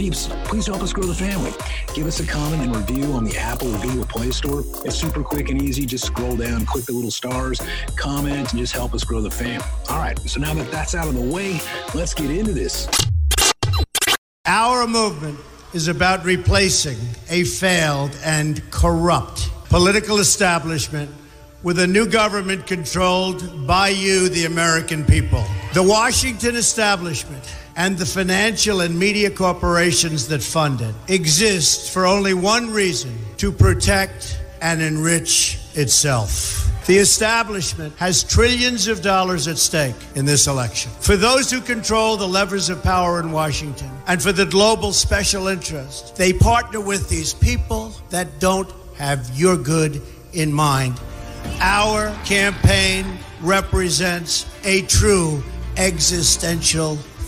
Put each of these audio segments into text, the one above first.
Peeps, please help us grow the family. Give us a comment and review on the Apple or Google Play Store. It's super quick and easy. Just scroll down, click the little stars, comment, and just help us grow the family. All right, so now that that's out of the way, let's get into this. Our movement is about replacing a failed and corrupt political establishment with a new government controlled by you, the American people. The Washington establishment and the financial and media corporations that fund it exist for only one reason to protect and enrich itself. The establishment has trillions of dollars at stake in this election. For those who control the levers of power in Washington and for the global special interest, they partner with these people that don't have your good in mind. Our campaign represents a true existential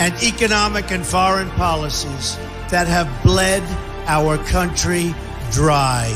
and economic and foreign policies that have bled our country dry.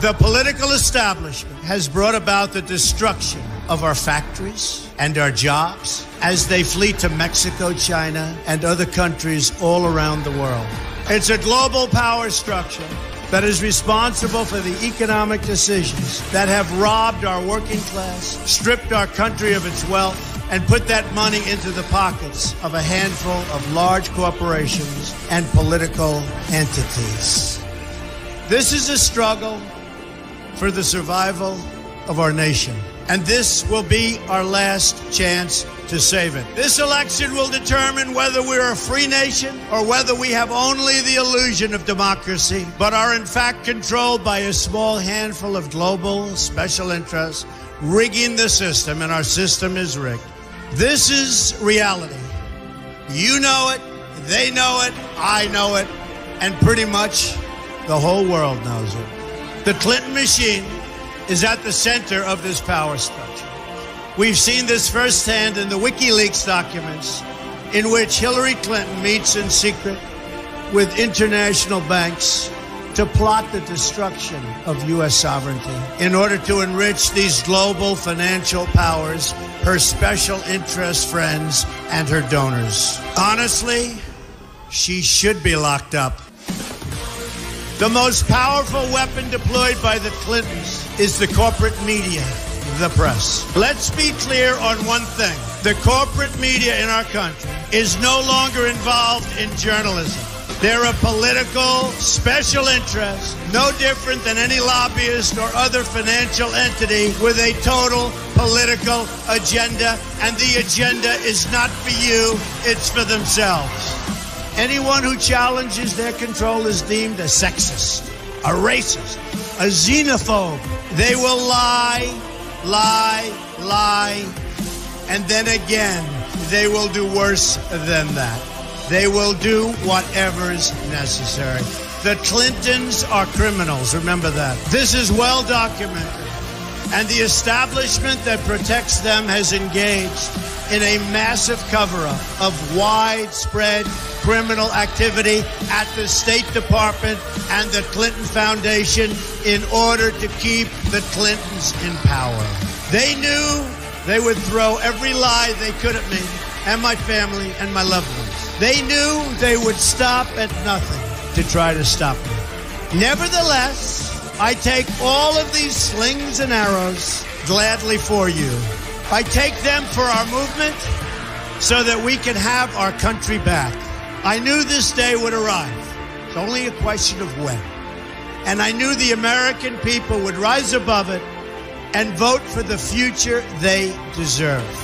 The political establishment has brought about the destruction of our factories and our jobs as they flee to Mexico, China, and other countries all around the world. It's a global power structure that is responsible for the economic decisions that have robbed our working class, stripped our country of its wealth, and put that money into the pockets of a handful of large corporations and political entities. This is a struggle for the survival of our nation. And this will be our last chance to save it. This election will determine whether we're a free nation or whether we have only the illusion of democracy, but are in fact controlled by a small handful of global special interests rigging the system, and our system is rigged. This is reality. You know it, they know it, I know it, and pretty much the whole world knows it. The Clinton machine is at the center of this power structure. We've seen this firsthand in the WikiLeaks documents, in which Hillary Clinton meets in secret with international banks to plot the destruction of U.S. sovereignty in order to enrich these global financial powers, her special interest friends, and her donors. Honestly, she should be locked up. The most powerful weapon deployed by the Clintons is the corporate media, the press. Let's be clear on one thing the corporate media in our country is no longer involved in journalism. They're a political special interest, no different than any lobbyist or other financial entity with a total political agenda. And the agenda is not for you, it's for themselves. Anyone who challenges their control is deemed a sexist, a racist, a xenophobe. They will lie, lie, lie, and then again, they will do worse than that. They will do whatever's necessary. The Clintons are criminals, remember that. This is well documented. And the establishment that protects them has engaged in a massive cover up of widespread criminal activity at the State Department and the Clinton Foundation in order to keep the Clintons in power. They knew they would throw every lie they could at me and my family and my loved ones. They knew they would stop at nothing to try to stop me. Nevertheless, I take all of these slings and arrows gladly for you. I take them for our movement so that we can have our country back. I knew this day would arrive. It's only a question of when. And I knew the American people would rise above it and vote for the future they deserve.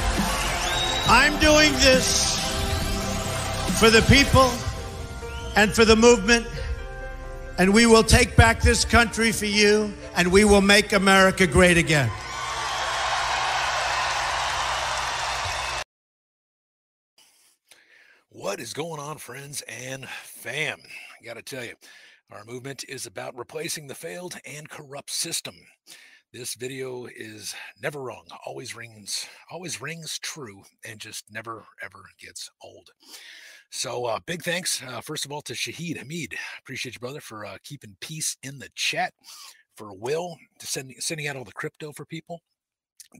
I'm doing this for the people and for the movement, and we will take back this country for you, and we will make America great again. What is going on, friends and fam? I got to tell you, our movement is about replacing the failed and corrupt system. This video is never wrong, always rings, always rings true, and just never ever gets old. So, uh, big thanks, uh, first of all, to Shahid Hamid. Appreciate you, brother, for uh, keeping peace in the chat. For Will, to send, sending out all the crypto for people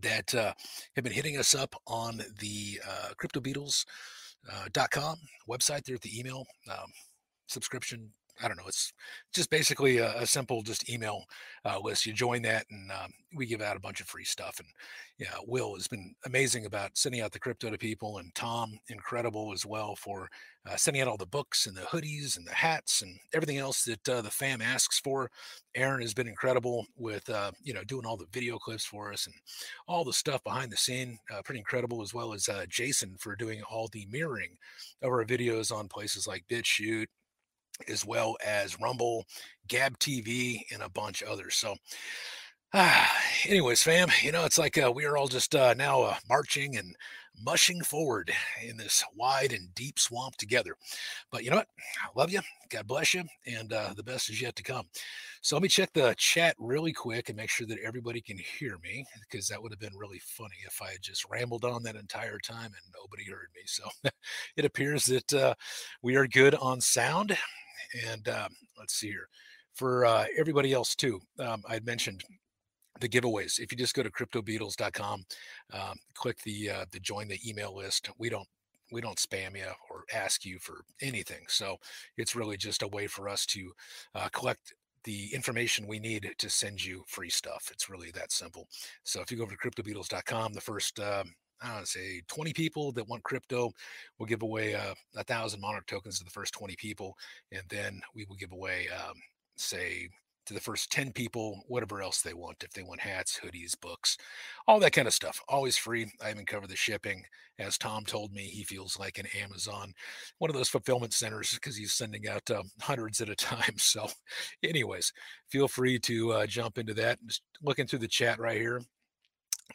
that uh, have been hitting us up on the uh, CryptoBeadles.com uh, website there at the email um, subscription I don't know. It's just basically a, a simple just email uh, list. You join that, and um, we give out a bunch of free stuff. And yeah, Will has been amazing about sending out the crypto to people, and Tom incredible as well for uh, sending out all the books and the hoodies and the hats and everything else that uh, the fam asks for. Aaron has been incredible with uh, you know doing all the video clips for us and all the stuff behind the scene. Uh, pretty incredible as well as uh, Jason for doing all the mirroring of our videos on places like BitChute as well as Rumble, Gab TV, and a bunch others. So, ah, anyways, fam, you know, it's like uh, we are all just uh, now uh, marching and mushing forward in this wide and deep swamp together. But you know what? I love you. God bless you. And uh, the best is yet to come. So let me check the chat really quick and make sure that everybody can hear me because that would have been really funny if I had just rambled on that entire time and nobody heard me. So it appears that uh, we are good on sound and um, let's see here for uh, everybody else too. Um, I had mentioned the giveaways. If you just go to cryptobeadles.com, um, click the uh, the join the email list. We don't we don't spam you or ask you for anything. So it's really just a way for us to uh, collect the information we need to send you free stuff. It's really that simple. So if you go over to cryptobeadles.com, the first um, I don't say 20 people that want crypto. We'll give away uh, a thousand monarch tokens to the first 20 people, and then we will give away, um, say, to the first 10 people, whatever else they want. If they want hats, hoodies, books, all that kind of stuff, always free. I even cover the shipping. As Tom told me, he feels like an Amazon, one of those fulfillment centers because he's sending out um, hundreds at a time. So, anyways, feel free to uh, jump into that. Just looking through the chat right here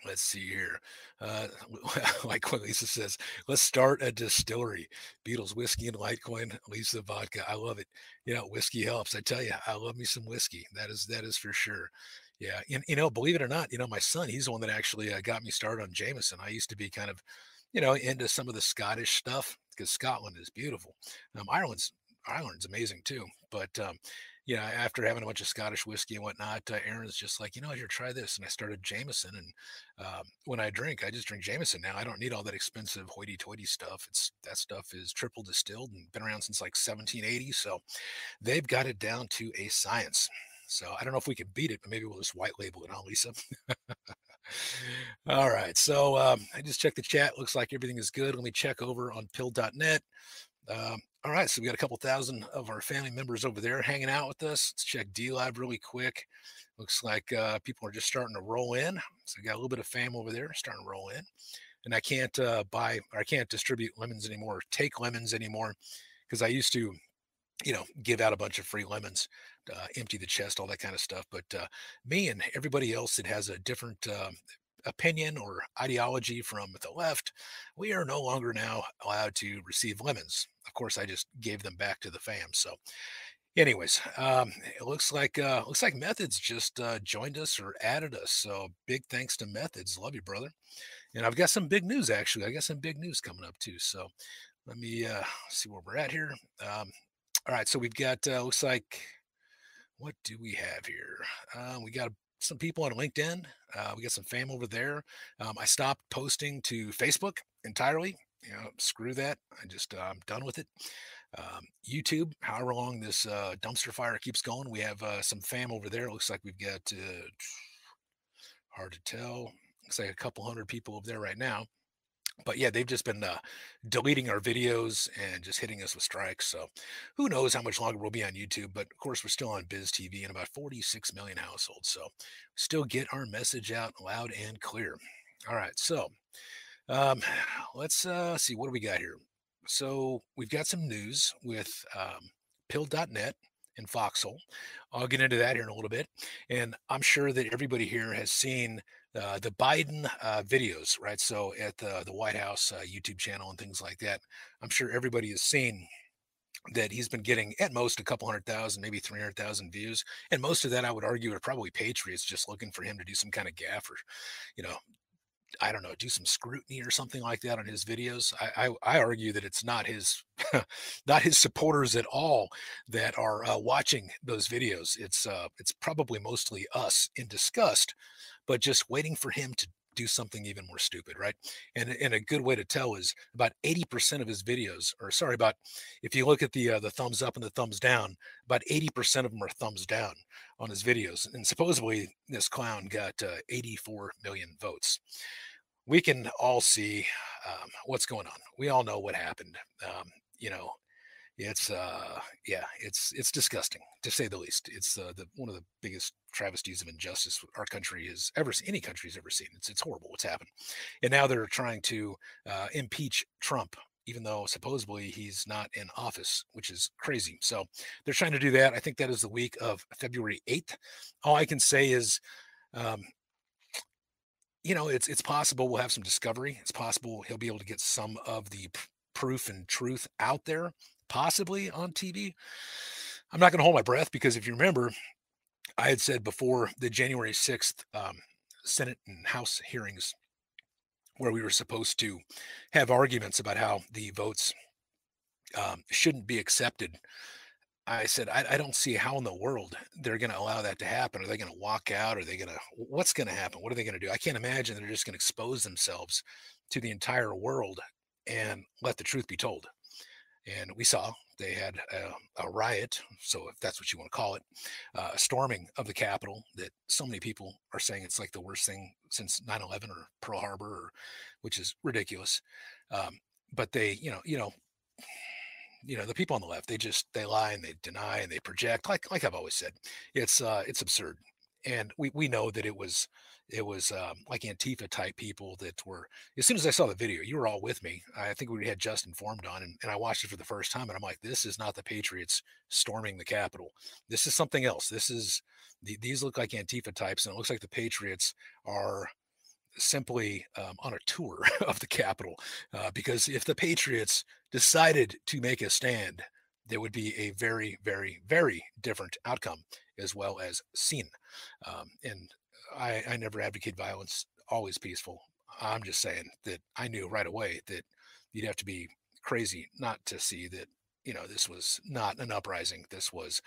let's see here. Uh, like what Lisa says, let's start a distillery. Beadles whiskey and Litecoin, Lisa vodka. I love it. You know, whiskey helps. I tell you, I love me some whiskey. That is that is for sure. Yeah, and you know, believe it or not, you know, my son, he's the one that actually uh, got me started on Jameson. I used to be kind of, you know, into some of the Scottish stuff because Scotland is beautiful. Um, Ireland's Ireland's amazing too, but um, you know, after having a bunch of Scottish whiskey and whatnot, uh, Aaron's just like, you know, here, try this. And I started Jameson. And um, when I drink, I just drink Jameson now. I don't need all that expensive hoity toity stuff. It's that stuff is triple distilled and been around since like 1780. So they've got it down to a science. So I don't know if we can beat it, but maybe we'll just white label it, Lisa? All right. So um, I just checked the chat. Looks like everything is good. Let me check over on pilled.net. Um, all right, so we got a couple thousand of our family members over there hanging out with us. Let's check DLive really quick. Looks like uh, people are just starting to roll in. So we got a little bit of fam over there starting to roll in. And I can't uh, buy or I can't distribute lemons anymore, take lemons anymore, because I used to, you know, give out a bunch of free lemons, uh, empty the chest, all that kind of stuff. But uh, me and everybody else that has a different uh, opinion or ideology from the left, we are no longer now allowed to receive lemons. Of course, I just gave them back to the fam. So, anyways, um, it looks like uh, looks like Methods just uh, joined us or added us. So, big thanks to Methods. Love you, brother. And I've got some big news actually. I got some big news coming up too. So, let me uh, see where we're at here. Um, all right, so we've got uh, looks like what do we have here? Uh, we got some people on LinkedIn. Uh, we got some fam over there. Um, I stopped posting to Facebook entirely. You know, screw that. I just uh, I'm done with it. Um, YouTube, however long this uh, dumpster fire keeps going, we have uh, some fam over there. It looks like we've got uh, hard to tell. Looks like a couple hundred people over there right now but yeah, they've just been uh, deleting our videos and just hitting us with strikes. So who knows how much longer we'll be on YouTube? But of course, we're still on Biz TV in about 46 million households. So still get our message out loud and clear. All right. So um, let's uh, see what do we got here. So we've got some news with um, Pilled.net and Foxhole. I'll get into that here in a little bit. And I'm sure that everybody here has seen uh, the Biden uh, videos, right? So at the, the White House uh, YouTube channel and things like that, I'm sure everybody has seen that he's been getting at most a couple hundred thousand, maybe 300,000 views. And most of that, I would argue, are probably patriots just looking for him to do some kind of gaff or, you know, I don't know, do some scrutiny or something like that on his videos. I, I, I argue that it's not his, not his supporters at all that are uh, watching those videos. It's uh, it's probably mostly us in disgust, but just waiting for him to do something even more stupid, right? And and a good way to tell is about 80% of his videos, or sorry, about if you look at the uh, the thumbs up and the thumbs down, about 80% of them are thumbs down on his videos. And supposedly this clown got uh, 84 million votes. We can all see um, what's going on. We all know what happened. Um, you know, it's uh yeah it's it's disgusting to say the least it's uh, the one of the biggest travesties of injustice our country has ever seen any country's ever seen. It's it's horrible what's happened. And now they're trying to uh, impeach trump even though supposedly he's not in office which is crazy. So they're trying to do that. I think that is the week of february 8th all i can say is um you know it's it's possible we'll have some discovery. It's possible he'll be able to get some of the proof and truth out there possibly on TV. I'm not going to hold my breath because if you remember, I had said before the January 6th um, Senate and House hearings, where we were supposed to have arguments about how the votes um, shouldn't be accepted. I said, I, I, don't see how in the world they're going to allow that to happen. Are they going to walk out? Are they going to, what's going to happen? What are they going to do? I can't imagine they're just going to expose themselves to the entire world and let the truth be told. And we saw they had a, a riot, so if that's what you want to call it, uh, a storming of the Capitol that so many people are saying it's like the worst thing since 9/11 or Pearl Harbor, or, which is ridiculous. Um, but they, you know, you know, you know, the people on the left, they just they lie and they deny and they project. Like like I've always said, it's uh, it's absurd, and we we know that it was it was um, like Antifa type people that were. As soon as I saw the video, you were all with me. I think we had just informed on, and, and I watched it for the first time, and I'm like, this is not the Patriots storming the Capitol. This is something else. This is the, these look like Antifa types, and it looks like the Patriots are simply um, on a tour of the Capitol. Uh, because if the Patriots decided to make a stand, there would be a very, very, very different outcome as well as seen. Um, and I, I never advocate violence, always peaceful. I'm just saying that I knew right away that you'd have to be crazy not to see that you know this was not an uprising this was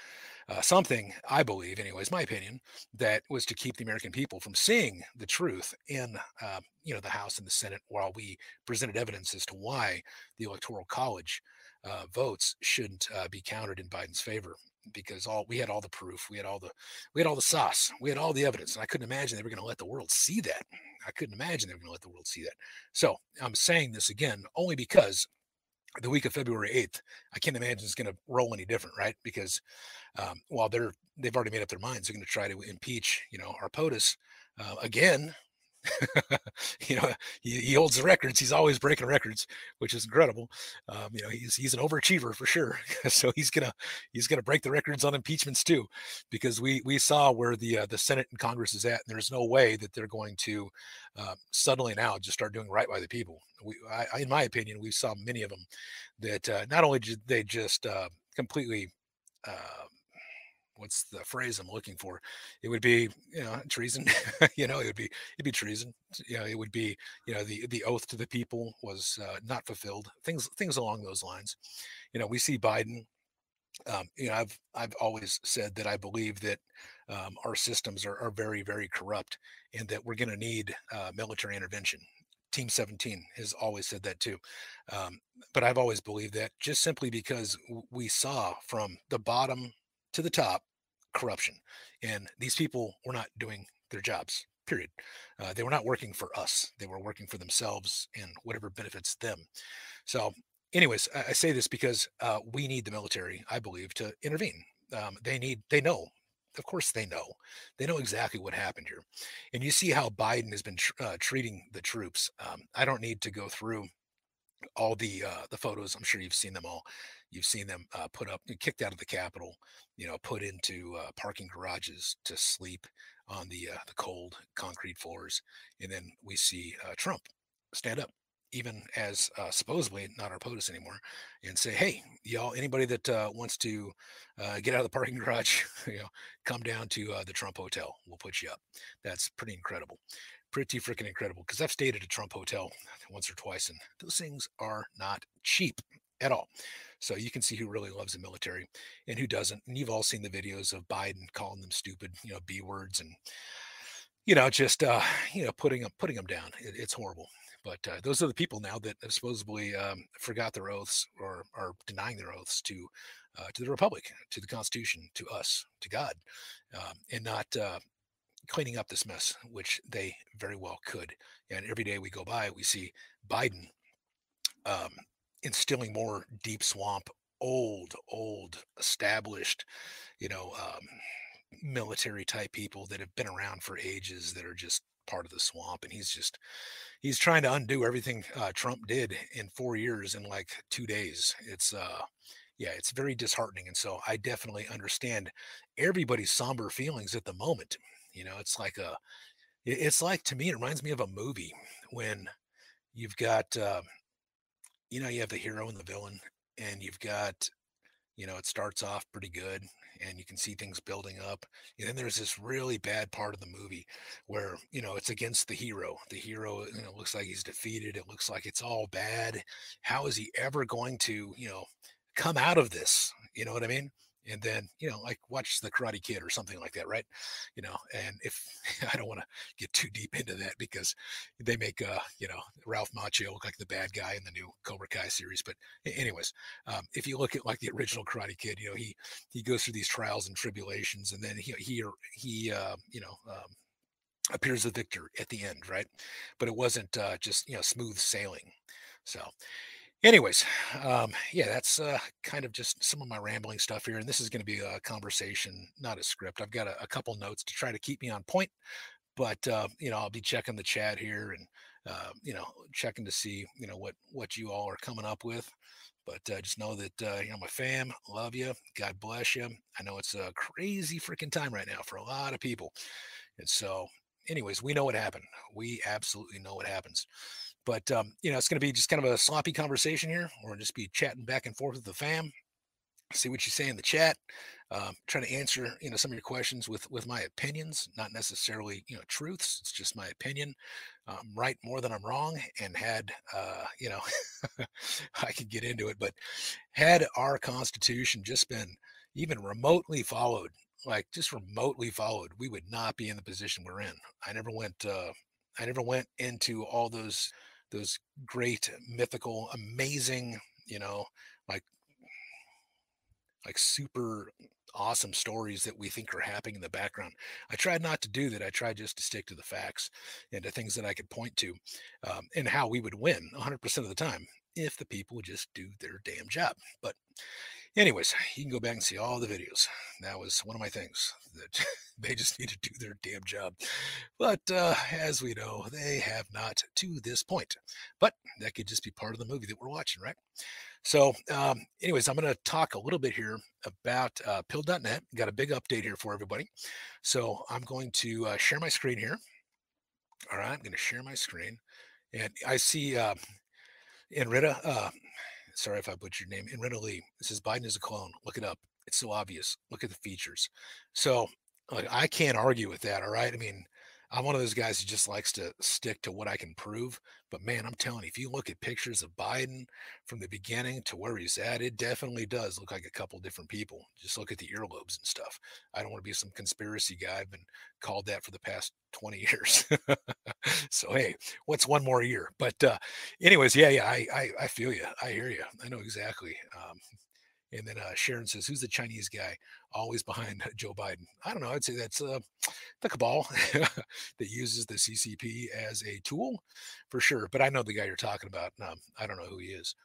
uh, something i believe anyways my opinion that was to keep the american people from seeing the truth in uh, you know the house and the senate while we presented evidence as to why the electoral college uh, votes shouldn't uh, be counted in biden's favor because all we had all the proof, we had all the we had all the sauce, we had all the evidence, and I couldn't imagine they were going to let the world see that. I couldn't imagine they were going to let the world see that. So I'm saying this again only because the week of February 8th, I can't imagine it's going to roll any different, right? Because um, while they're they've already made up their minds, they're going to try to impeach, you know, our POTUS uh, again you know, he, he holds the records. He's always breaking records, which is incredible. Um, you know, he's he's an overachiever for sure. so he's gonna he's gonna break the records on impeachments too, because we we saw where the uh, the Senate and Congress is at, and there's no way that they're going to uh, suddenly now just start doing right by the people. We, I, in my opinion, we saw many of them that uh, not only did they just uh, completely uh, what's the phrase I'm looking for? It would be, you know, treason. you know, it would be it'd be treason. You know, it would be, you know, the the oath to the people was uh, not fulfilled. Things things along those lines. You know, we see Biden. Um, you know, I've I've always said that I believe that um, our systems are, are very, very corrupt, and that we're going to need uh, military intervention. Team 17 has always said that too. Um, but I've always believed that just simply because we saw from the bottom to the top corruption, and these people were not doing their jobs. Period. Uh, they were not working for us. They were working for themselves and whatever benefits them. So, anyways, I, I say this because uh, we need the military, I believe, to intervene. Um, they need, they know of course they know they know exactly what happened here and you see how biden has been tr- uh, treating the troops um, i don't need to go through all the uh, the photos i'm sure you've seen them all you've seen them uh, put up kicked out of the capitol you know put into uh, parking garages to sleep on the uh, the cold concrete floors and then we see uh, trump stand up even as uh, supposedly not our POTUS anymore, and say, "Hey, y'all, anybody that uh, wants to uh, get out of the parking garage, you know, come down to uh, the Trump Hotel. We'll put you up." That's pretty incredible, pretty freaking incredible. Because I've stayed at a Trump hotel once or twice, and those things are not cheap at all. So you can see who really loves the military and who doesn't. And you've all seen the videos of Biden calling them stupid, you know, b words and you know just uh you know putting them putting them down it, it's horrible but uh, those are the people now that have supposedly um, forgot their oaths or are denying their oaths to uh, to the republic, to the Constitution, to us, to God, um, and not uh, cleaning up this mess, which they very well could. And every day we go by, we see Biden um, instilling more deep swamp, old, old, established, you know, um, military type people that have been around for ages that are just part of the swamp and he's just he's trying to undo everything uh, Trump did in four years in like two days. It's uh, yeah, it's very disheartening, and so I definitely understand everybody's somber feelings at the moment. You know, it's like a, it's like to me, it reminds me of a movie when you've got, uh, you know, you have the hero and the villain, and you've got, you know, it starts off pretty good, and you can see things building up. And then there's this really bad part of the movie where, you know, it's against the hero. The hero, you know, looks like he's defeated. It looks like it's all bad. How is he ever going to, you know, come out of this? You know what I mean? And then you know like watch the karate kid or something like that right? You know and if i don't want to get too deep into that because they make uh you know ralph macchio look like the bad guy in the new cobra kai series but anyways um, if you look at like the original karate kid you know he he goes through these trials and tribulations and then he he he uh, you know um, appears the victor at the end right? But it wasn't uh, just you know smooth sailing. So anyways um yeah that's uh kind of just some of my rambling stuff here and this is going to be a conversation not a script. I've got a, a, couple notes to try to keep me on point but uh you know i'll be checking the chat here and uh you know checking to see you know what what you all are coming up with but uh, just know that uh, you know my fam love you god bless you i know it's a crazy freaking time right now for a lot of people and so anyways we know what happened we absolutely know what happens but um, you know, it's going to be just kind of a sloppy conversation here. We're just be chatting back and forth with the fam. See what you say in the chat. Um, trying to answer you know some of your questions with with my opinions, not necessarily you know truths. It's just my opinion. I'm right more than I'm wrong, and had uh, you know I could get into it, but had our Constitution just been even remotely followed, like just remotely followed, we would not be in the position we're in. I never went. Uh, I never went into all those those great mythical amazing you know like like super awesome stories that we think are happening in the background. I tried not to do that. I tried just to stick to the facts and to things that I could point to um, and how we would win 100% of the time if the people would just do their damn job. But anyways, you can go back and see all the videos. That was one of my things that they just need to do their damn job. But uh, as we know, they have not to this point. But that could just be part of the movie that we're watching, right? So, um, anyways, I'm going to talk a little bit here about uh, Pilled.net. Got a big update here for everybody. So, I'm going to uh, share my screen here. All right, I'm going to share my screen, and I see uh, Enrita. Uh, sorry if I butchered your name. Enrita Lee. This is Biden is a clone. Look it up. It's so obvious. Look at the features. So like I can't argue with that. All right. I mean, I'm one of those guys who just likes to stick to what I can prove. But man, I'm telling you, if you look at pictures of Biden from the beginning to where he's at, it definitely does look like a couple different people. Just look at the earlobes and stuff. I don't want to be some conspiracy guy. I've been called that for the past 20 years. so hey, what's one more year? But uh, anyways, yeah, yeah, I, I, I feel you. I hear you. I know exactly. Um, and then uh, Sharon says, "Who's the Chinese guy always behind Joe Biden?" I don't know. I'd say that's uh, the cabal that uses the CCP as a tool, for sure. But I know the guy you're talking about. Um, I don't know who he is.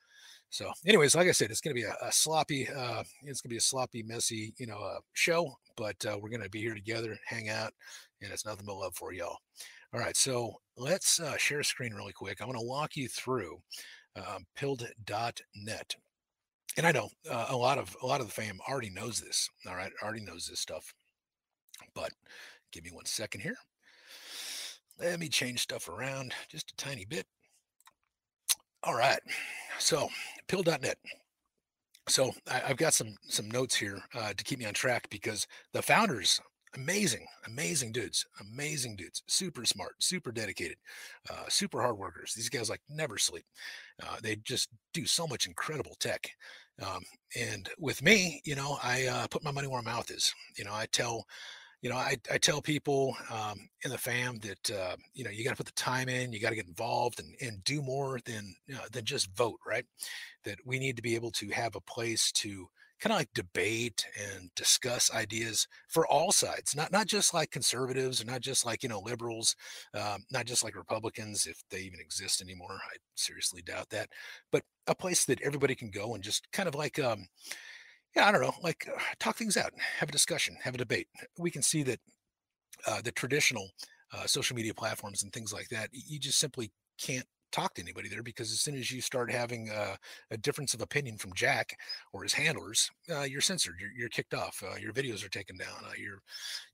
So, anyways, like I said, it's going to be a, a sloppy, uh, it's going to be a sloppy, messy, you know, uh, show. But uh, we're going to be here together, hang out, and it's nothing but love for y'all. All right, so let's uh, share a screen really quick. I'm going to walk you through um, pilled.net and I know uh, a lot of a lot of the fam already knows this. All right, already knows this stuff. But give me one second here. Let me change stuff around just a tiny bit. All right. So pilled.net. So I, have got some some notes here uh, to keep me on track because the founders amazing, amazing dudes, amazing dudes, super smart, super dedicated, uh, super hard workers. These guys like never sleep. Uh, they just do so much incredible tech. Um, and with me, you know, I uh, put my money where my mouth is. You know, I tell, you know, I, I tell people um, in the fam that uh, you know you got to put the time in, you got to get involved and and do more than you know, than just vote, right? That we need to be able to have a place to kind of like debate and discuss ideas for all sides, not not just like conservatives or not just like you know liberals, um, not just like Republicans if they even exist anymore. I seriously doubt that, but a place that everybody can go and just kind of like um, yeah, I don't know, like uh, talk things out, have a discussion, have a debate. We can see that uh, the traditional uh, social media platforms and things like that, you just simply can't talk to anybody there because as soon as you start having a, a difference of opinion from Jack or his handlers, uh, you're censored. You're, you're kicked off. Uh, your videos are taken down. Uh, you're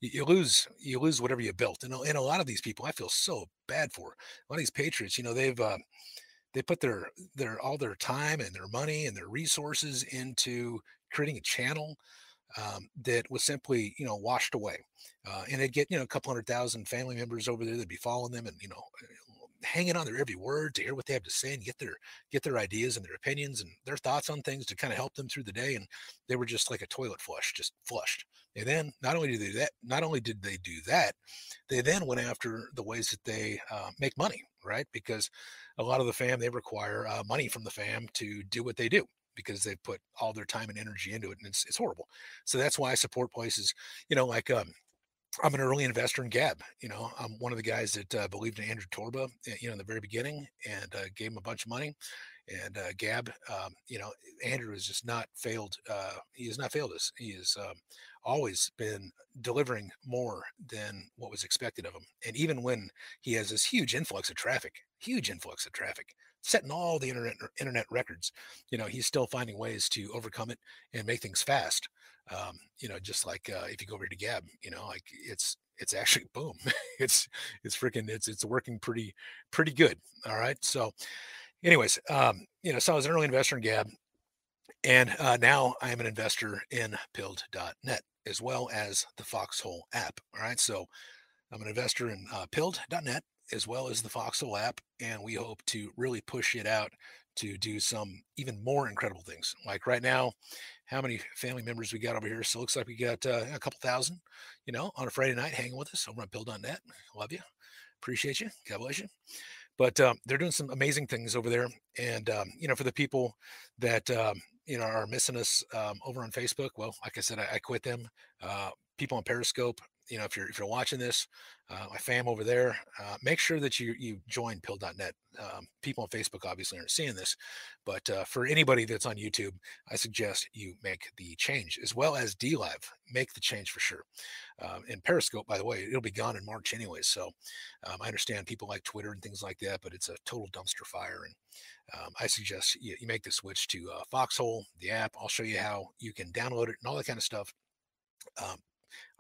you, you, lose you lose whatever you built. And, and a lot of these people, I feel so bad for. A lot of these patriots, you know, they've uh, they put their their all their time and their money and their resources into creating a channel um, that was simply you know washed away uh, and they'd get you know a couple hundred thousand family members over there that'd be following them and you know hanging on their every word to hear what they have to say and get their get their ideas and their opinions and their thoughts on things to kind of help them through the day. And they were just like a toilet flush, just flushed. And then not only did they that, not only did they do that, they then went after the ways that they uh, make money, right? Because a lot of the fam they require uh, money from the fam to do what they do because they've put all their time and energy into it, and it's it's horrible. So that's why I support places, you know, like um, I'm an early investor in Gab. You know, I'm one of the guys that uh, believed in Andrew Torba, eh, you know, in the very beginning, and uh, gave him a bunch of money. And uh, Gab, um, you know, Andrew has just not failed. Uh, he has not failed us. He has um, always been delivering more than what was expected of him. And even when he has this huge influx of traffic, huge influx of traffic, setting all the internet internet records, you know, he's still finding ways to overcome it and make things fast um, you know, just like uh, if you go over to Gab, you know, like it's it's actually boom, it's it's freaking it's it's working pretty pretty good. All right, so anyways, um, you know, so I was an early investor in Gab, and uh, now I am an investor in Pilled.net as well as the Foxhole app. All right, so I'm an investor in uh, Pilled.net as well as the Foxhole app, and we hope to really push it out to do some even more incredible things. Like right now, how many family members we got over here? So it looks like we got uh, a couple thousand, you know, on a Friday night hanging with us over on Pilled.net. Love you. Appreciate you. God bless you. But um, they're doing some amazing things over there. And, um, you know, for the people that, um, you know, are missing us um, over on Facebook, well, like I said, I, I quit them. Uh, people on Periscope, you know, if you're if you're watching this, uh, my fam over there, uh, make sure that you you join Pilled.net. Um, people on Facebook obviously aren't seeing this, but uh, for anybody that's on YouTube, I suggest you make the change as well as DLive. Make the change for sure. Um, and Periscope, by the way, it'll be gone in March anyway. So um, I understand people like Twitter and things like that, but it's a total dumpster fire. And um, I suggest you, you, make the switch to uh, Foxhole, the app. I'll show you how you can download it and all that kind of stuff. Um,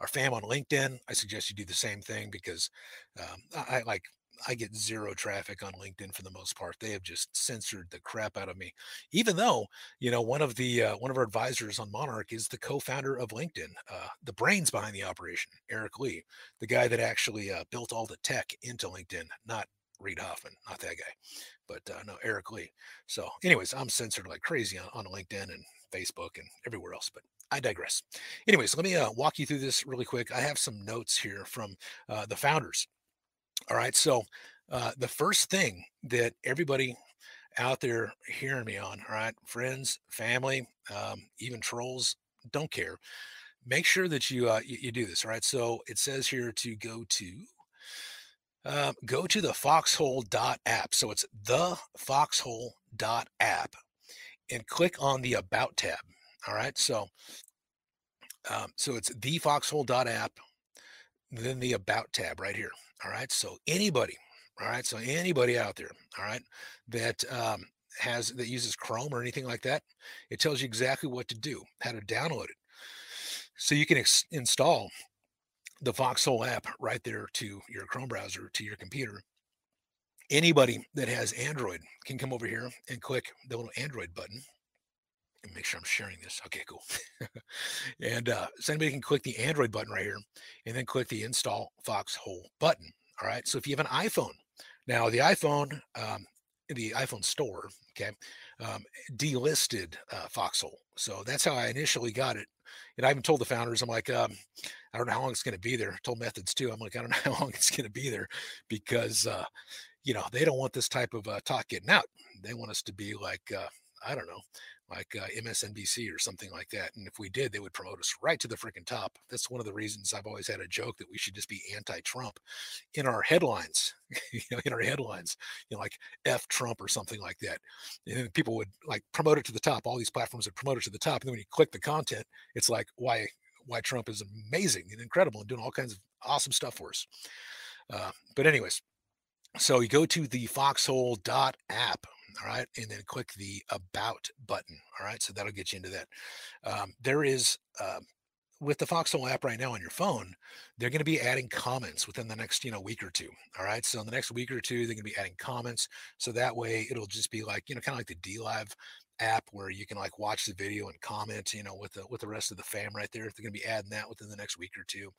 our fam on LinkedIn, I suggest you do the same thing because um, I, like I get zero traffic on LinkedIn for the most part. They have just censored the crap out of me. Even though, you know, one of the uh, one of our advisors on Monarch is the co-founder of LinkedIn, uh, the brains behind the operation, Eric Ly, the guy that actually uh, built all the tech into LinkedIn, not Reid Hoffman, not that guy, but uh, no, Eric Ly. So, anyways, I'm censored like crazy on, on LinkedIn and Facebook and everywhere else. But I digress. Anyways, let me uh, walk you through this really quick. I have some notes here from uh, the founders. All right. So, uh, the first thing that everybody out there hearing me on, all right, friends, family, um, even trolls, don't care. Make sure that you, uh, you, you do this. All right. So it says here to go to uh, go to the foxhole.app. So it's the foxhole.app and click on the about tab. All right. So, um, so it's the foxhole.app, then the about tab right here. All right. So anybody, all right. So anybody out there, all right, that um, has that uses Chrome or anything like that, it tells you exactly what to do, how to download it. So you can ex- install the Foxhole app right there to your Chrome browser to your computer. Anybody that has Android can come over here and click the little Android button make sure I'm sharing this. Okay, cool. and uh, so anybody can click the Android button right here and then click the install Foxhole button. All right. So if you have an iPhone, now the iPhone, um, the iPhone store, okay, um, delisted uh, Foxhole. So that's how I initially got it. And I even told the founders, I'm like, um, I don't know how long it's going to be there. I told Methods too. I'm like, I don't know how long it's going to be there because, uh, you know, they don't want this type of uh, talk getting out. They want us to be like, uh, I don't know, like uh, MSNBC or something like that. And if we did, they would promote us right to the freaking top. That's one of the reasons I've always had a joke that we should just be anti-Trump in our headlines, you know, in our headlines, you know, like F Trump or something like that. And then people would like promote it to the top. All these platforms would promote it to the top. And then when you click the content, it's like why why Trump is amazing and incredible and doing all kinds of awesome stuff for us. Uh, but anyways, so you go to the foxhole.app all right and then click the about button all right? So that'll get you into that. Um, there is uh, with the foxhole app right now on your phone they're going to be adding comments within the next you know week or two all right? So in the next week or two they're going to be adding comments. So that way it'll just be like you know kind of like the DLive app where you can like watch the video and comment, you know, with the with the rest of the fam right there. They're going to be adding that within the next week or two.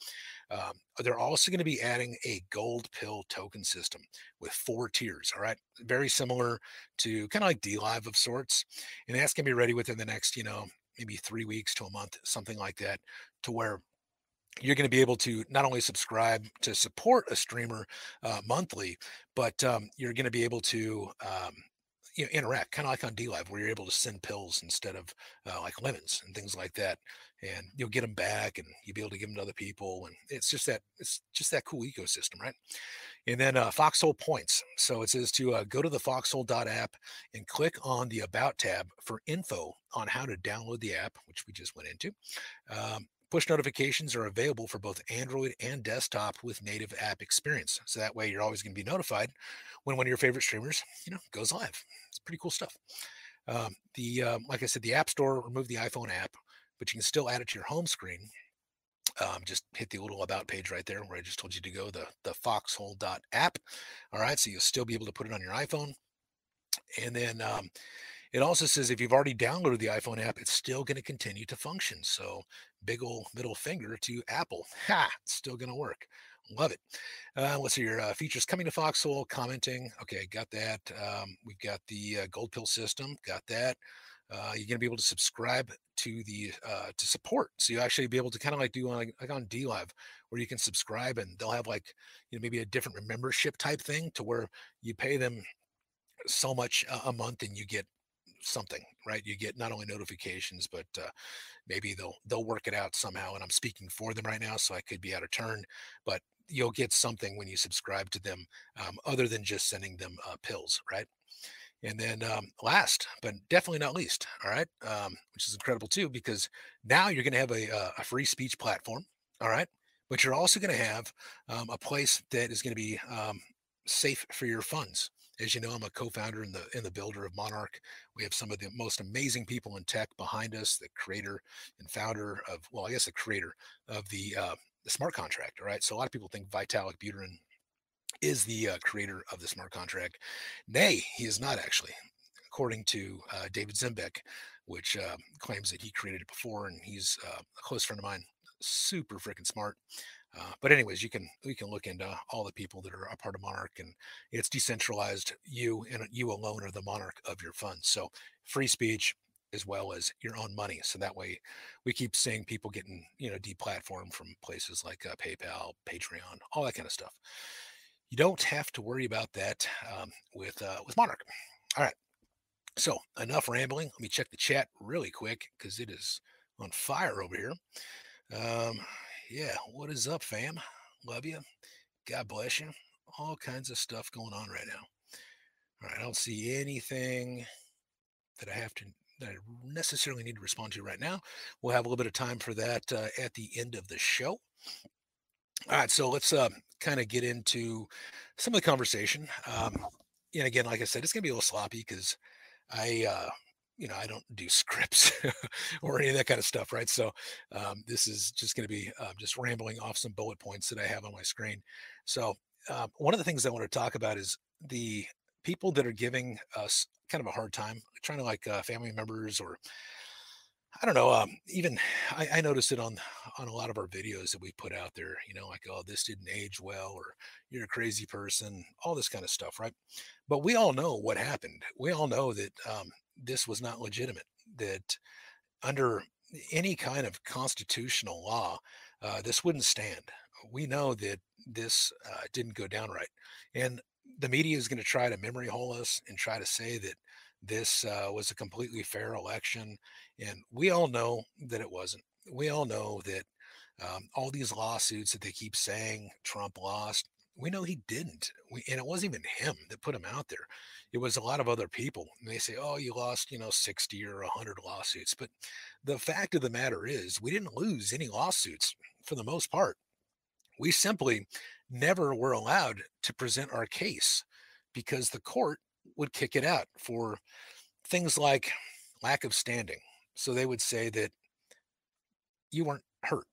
Um, they're also going to be adding a gold pill token system with four tiers. All right, very similar to kind of like DLive of sorts, and that's going to be ready within the next, you know, maybe three weeks to a month, something like that, to where you're going to be able to not only subscribe to support a streamer uh, monthly, but um, you're going to be able to um, you know, interact, kind of like on DLive, where you're able to send pills instead of uh, like lemons and things like that, and you'll get them back, and you'll be able to give them to other people, and it's just that it's just that cool ecosystem, right? And then uh, Foxhole points. So it says to uh, go to the Foxhole.app and click on the About tab for info on how to download the app, which we just went into. Um, Push notifications are available for both Android and desktop with native app experience. So that way you're always going to be notified when one of your favorite streamers, you know, goes live. It's pretty cool stuff. Um, the um, like I said, the App Store remove the iPhone app, but you can still add it to your home screen. Um, just hit the little about page right there where I just told you to go the the foxhole.app. All right, so you'll still be able to put it on your iPhone. And then um, it also says if you've already downloaded the iPhone app, it's still going to continue to function. So big old middle finger to Apple. Ha! It's still going to work. Love it. Uh, let's see your uh, features coming to Foxhole, commenting. Okay, got that. Um, we've got the uh, gold pill system. Got that. Uh, you're going to be able to subscribe to the uh, to support, so you actually be able to kind of like do on like, like on DLive, where you can subscribe and they'll have like you know maybe a different membership type thing to where you pay them so much a month and you get something, right? You get not only notifications, but uh, maybe they'll they'll work it out somehow. And I'm speaking for them right now, so I could be out of turn, but you'll get something when you subscribe to them, um, other than just sending them uh, pills, right? And then um, last, but definitely not least, all right, um, which is incredible too, because now you're going to have a, uh, a free speech platform, all right, but you're also going to have um, a place that is going to be um, safe for your funds. As you know, I'm a co-founder and the and the builder of Monarch. We have some of the most amazing people in tech behind us. The creator and founder of, well, I guess the creator of the uh, the smart contract. All right. So a lot of people think Vitalik Buterin is the uh, creator of the smart contract. Nay, he is not actually, according to uh, David Zembiec, which uh, claims that he created it before, and he's uh, a close friend of mine. Super freaking smart. Uh, but anyways, you can we can look into all the people that are a part of Monarch, and it's decentralized. You and you alone are the monarch of your funds. So free speech as well as your own money. So that way, we keep seeing people getting you know deplatformed from places like uh, PayPal, Patreon, all that kind of stuff. You don't have to worry about that um, with uh, with Monarch. All right. So enough rambling. Let me check the chat really quick because it is on fire over here. Um, yeah, what is up, fam? Love you. God bless you. All kinds of stuff going on right now. All right, I don't see anything that I have to that I necessarily need to respond to right now. We'll have a little bit of time for that uh, at the end of the show. All right, so let's uh, kind of get into some of the conversation. Um, and again, like I said, it's going to be a little sloppy because I uh, you know, I don't do scripts or any of that kind of stuff, right? So um, this is just going to be uh, just rambling off some bullet points that I have on my screen. So uh, one of the things I want to talk about is the people that are giving us kind of a hard time, trying to like uh, family members or I don't know. Um, even I, I noticed it on on a lot of our videos that we put out there. You know, like oh, this didn't age well, or you're a crazy person, all this kind of stuff, right? But we all know what happened. We all know that um, this was not legitimate. That under any kind of constitutional law, uh, this wouldn't stand. We know that this uh, didn't go down right, and the media is going to try to memory hole us and try to say that this uh, was a completely fair election. And we all know that it wasn't. We all know that um, all these lawsuits that they keep saying Trump lost, we know he didn't. We, and it wasn't even him that put him out there. It was a lot of other people. And they say, oh, you lost, you know, 60 or 100 lawsuits. But the fact of the matter is, we didn't lose any lawsuits for the most part. We simply never were allowed to present our case because the court would kick it out for things like lack of standing. So they would say that you weren't hurt.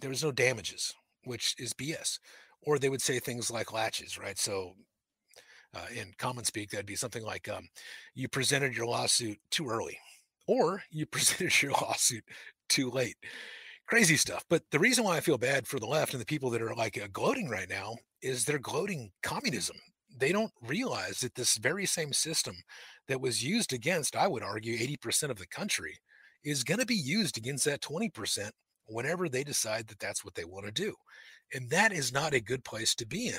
There was no damages, which is BS. Or they would say things like laches, right? So uh, in common speak, that'd be something like um, you presented your lawsuit too early, or you presented your lawsuit too late. Crazy stuff. But the reason why I feel bad for the left and the people that are like uh, gloating right now is they're gloating communism they don't realize that this very same system that was used against, I would argue, 80% of the country is going to be used against that 20% whenever they decide that that's what they want to do. And that is not a good place to be in.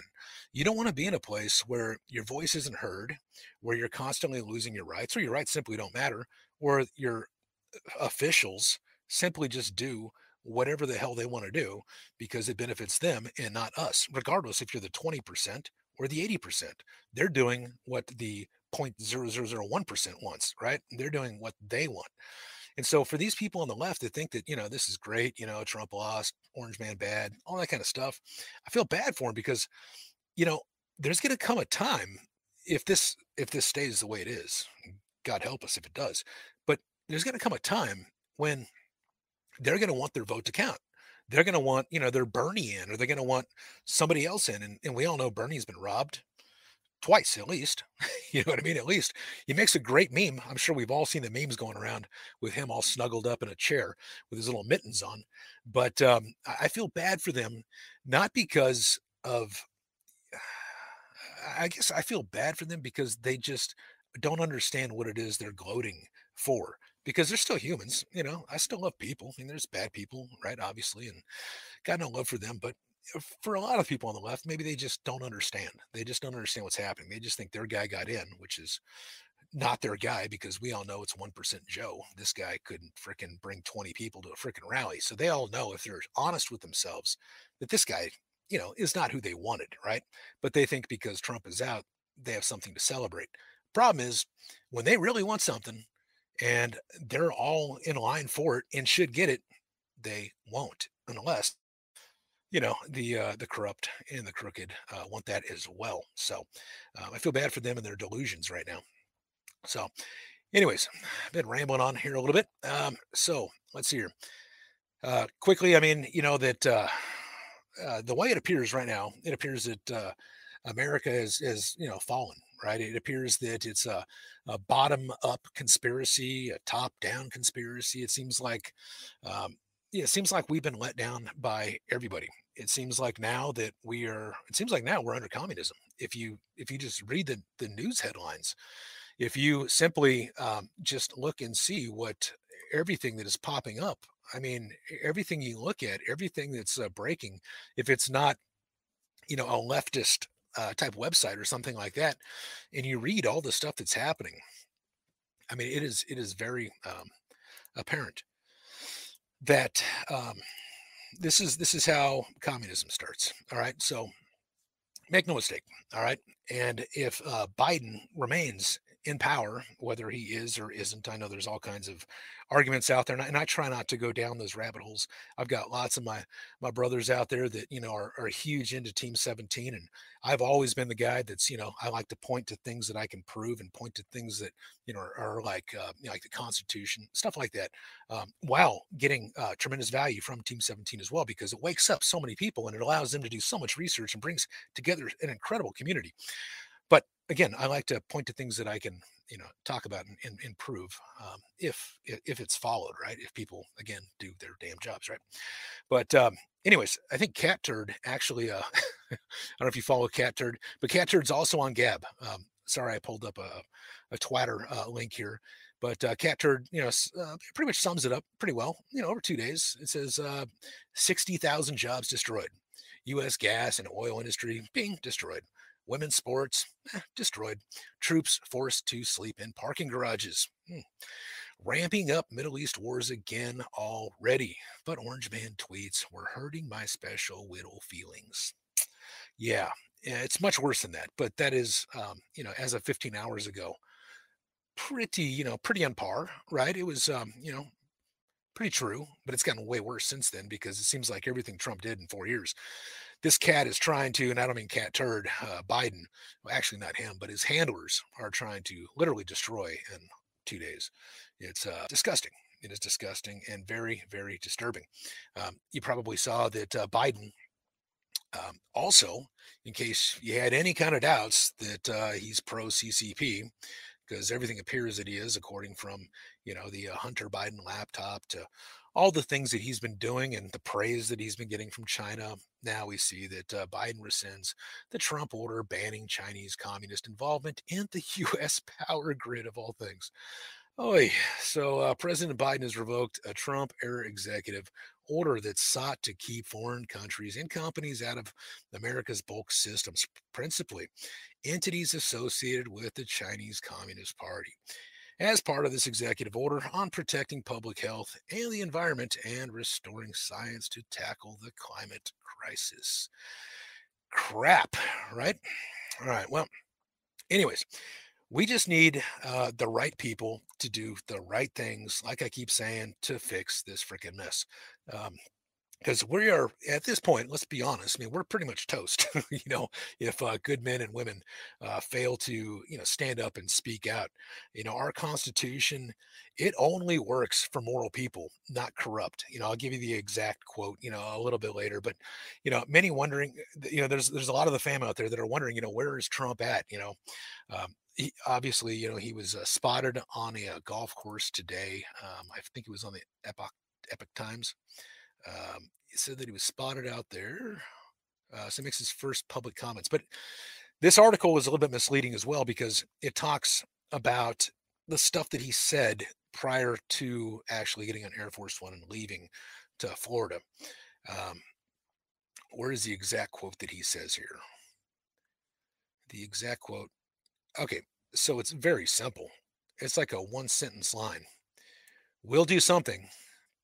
You don't want to be in a place where your voice isn't heard, where you're constantly losing your rights, or your rights simply don't matter, or your uh, officials simply just do whatever the hell they want to do because it benefits them and not us, regardless if you're the 20% or the 80%. They're doing what the 0.0001% wants, right? They're doing what they want. And so for these people on the left that think that, you know, this is great, you know, Trump lost, Orange Man bad, all that kind of stuff, I feel bad for them because, you know, there's going to come a time if this if this stays the way it is, God help us if it does. But there's going to come a time when they're going to want their vote to count they're going to want, you know, their Bernie in or they're going to want somebody else in. And, and we all know Bernie's been robbed twice at least. you know what I mean? At least he makes a great meme. I'm sure we've all seen the memes going around with him all snuggled up in a chair with his little mittens on. But um, I feel bad for them, not because of, I guess I feel bad for them because they just don't understand what it is they're gloating for because they're still humans. You know, I still love people. I mean, there's bad people, right? Obviously, and got no love for them. But Uh, for a lot of people on the left, maybe they just don't understand. They just don't understand what's happening. They just think their guy got in, which is not their guy because we all know it's 1% Joe. This guy couldn't freaking bring 20 people to a freaking rally. So they all know if they're honest with themselves that this guy, you know, is not who they wanted, right? But they think because Trump is out, they have something to celebrate. Problem is, when they really want something, and they're all in line for it and should get it. They won't unless you know the uh, the corrupt and the crooked uh, want that as well. So uh, I feel bad for them and their delusions right now. So, anyways, I've been rambling on here a little bit. Um, so let's see here. Uh, quickly, I mean, you know that uh, uh, the way it appears right now, it appears that America is is you know fallen. Right? It appears that it's a, a bottom up conspiracy, a top down conspiracy. It seems like um, yeah, it seems like we've been let down by everybody. It seems like now that we are. It seems like now we're under communism. If you if you just read the the news headlines, if you simply um, just look and see what everything that is popping up I mean, everything you look at, everything that's uh, breaking, if it's not, you know, a leftist uh, type website or something like that, and you read all the stuff that's happening, I mean, it is it is very um, apparent that um, this is this is how communism starts. All right, so make no mistake. All right, and if uh, Biden remains in power, whether he is or isn't. I know there's all kinds of arguments out there, and I, and I, try not to go down those rabbit holes. I've got lots of my my brothers out there that you know are, are huge into Team 17, and I've always been the guy that's you know I like to point to things that I can prove and point to things that you know are, are like uh, you know, like the Constitution, stuff like that, um, while getting uh, tremendous value from Team 17 as well because it wakes up so many people and it allows them to do so much research and brings together an incredible community. Again, I like to point to things that I can, you know, talk about and, and improve um, if if it's followed, right? If people again do their damn jobs, right? But um, anyways, I think Cat Turd actually. Uh, I don't know if you follow Cat Turd, but Cat Turd's also on Gab. Um, sorry, I pulled up a, a Twitter uh, link here, but uh, Cat Turd, you know, uh, pretty much sums it up pretty well. You know, over two days, it says uh, sixty thousand jobs destroyed, U.S. gas and oil industry being destroyed. Women's sports eh, destroyed. Troops forced to sleep in parking garages. Hmm. Ramping up Middle East wars again already. But Orange Man tweets were hurting my special little feelings. Yeah, it's much worse than that. But that is, um, you know, as of 15 hours ago, pretty, you know, pretty on par, right? It was, um, you know, pretty true, but it's gotten way worse since then because it seems like everything Trump did in four years this cat is trying to, and I don't mean cat turd, uh, Biden, well, actually not him, but his handlers are trying to literally destroy in two days. It's uh, disgusting. It is disgusting and very, very disturbing. Um, you probably saw that uh, Biden um, also, in case you had any kind of doubts that uh, he's pro CCP, because everything appears that he is, according from you know the uh, Hunter Biden laptop to all the things that he's been doing and the praise that he's been getting from China. Now we see that uh, Biden rescinds the Trump order banning Chinese communist involvement in the U.S. power grid of all things. Oh, so uh, President Biden has revoked a Trump era executive order that sought to keep foreign countries and companies out of America's bulk systems, principally entities associated with the Chinese Communist Party as part of this executive order on protecting public health and the environment and restoring science to tackle the climate crisis. Crap, right? All right. Well, anyways, we just need uh, the right people to do the right things, like I keep saying, to fix this freaking mess. Um, because we are at this point let's be honest i mean we're pretty much toast you know if uh, good men and women uh, fail to you know stand up and speak out. You know our constitution it only works for moral people not corrupt. You know i'll give you the exact quote you know a little bit later but you know many wondering you know there's there's a lot of the fam out there that are wondering you know where is trump at you know? Um, he, obviously you know he was uh, spotted on a, a, golf course today um, i think it was on the epoch epoch times um, he said that he was spotted out there. Uh, so makes his first public comments. But this article was a little bit misleading as well because it talks about the stuff that he said prior to actually getting on Air Force One and leaving to Florida. Um, where is the exact quote that he says here? The exact quote. Okay, so it's very simple. It's like a one sentence line. We'll do something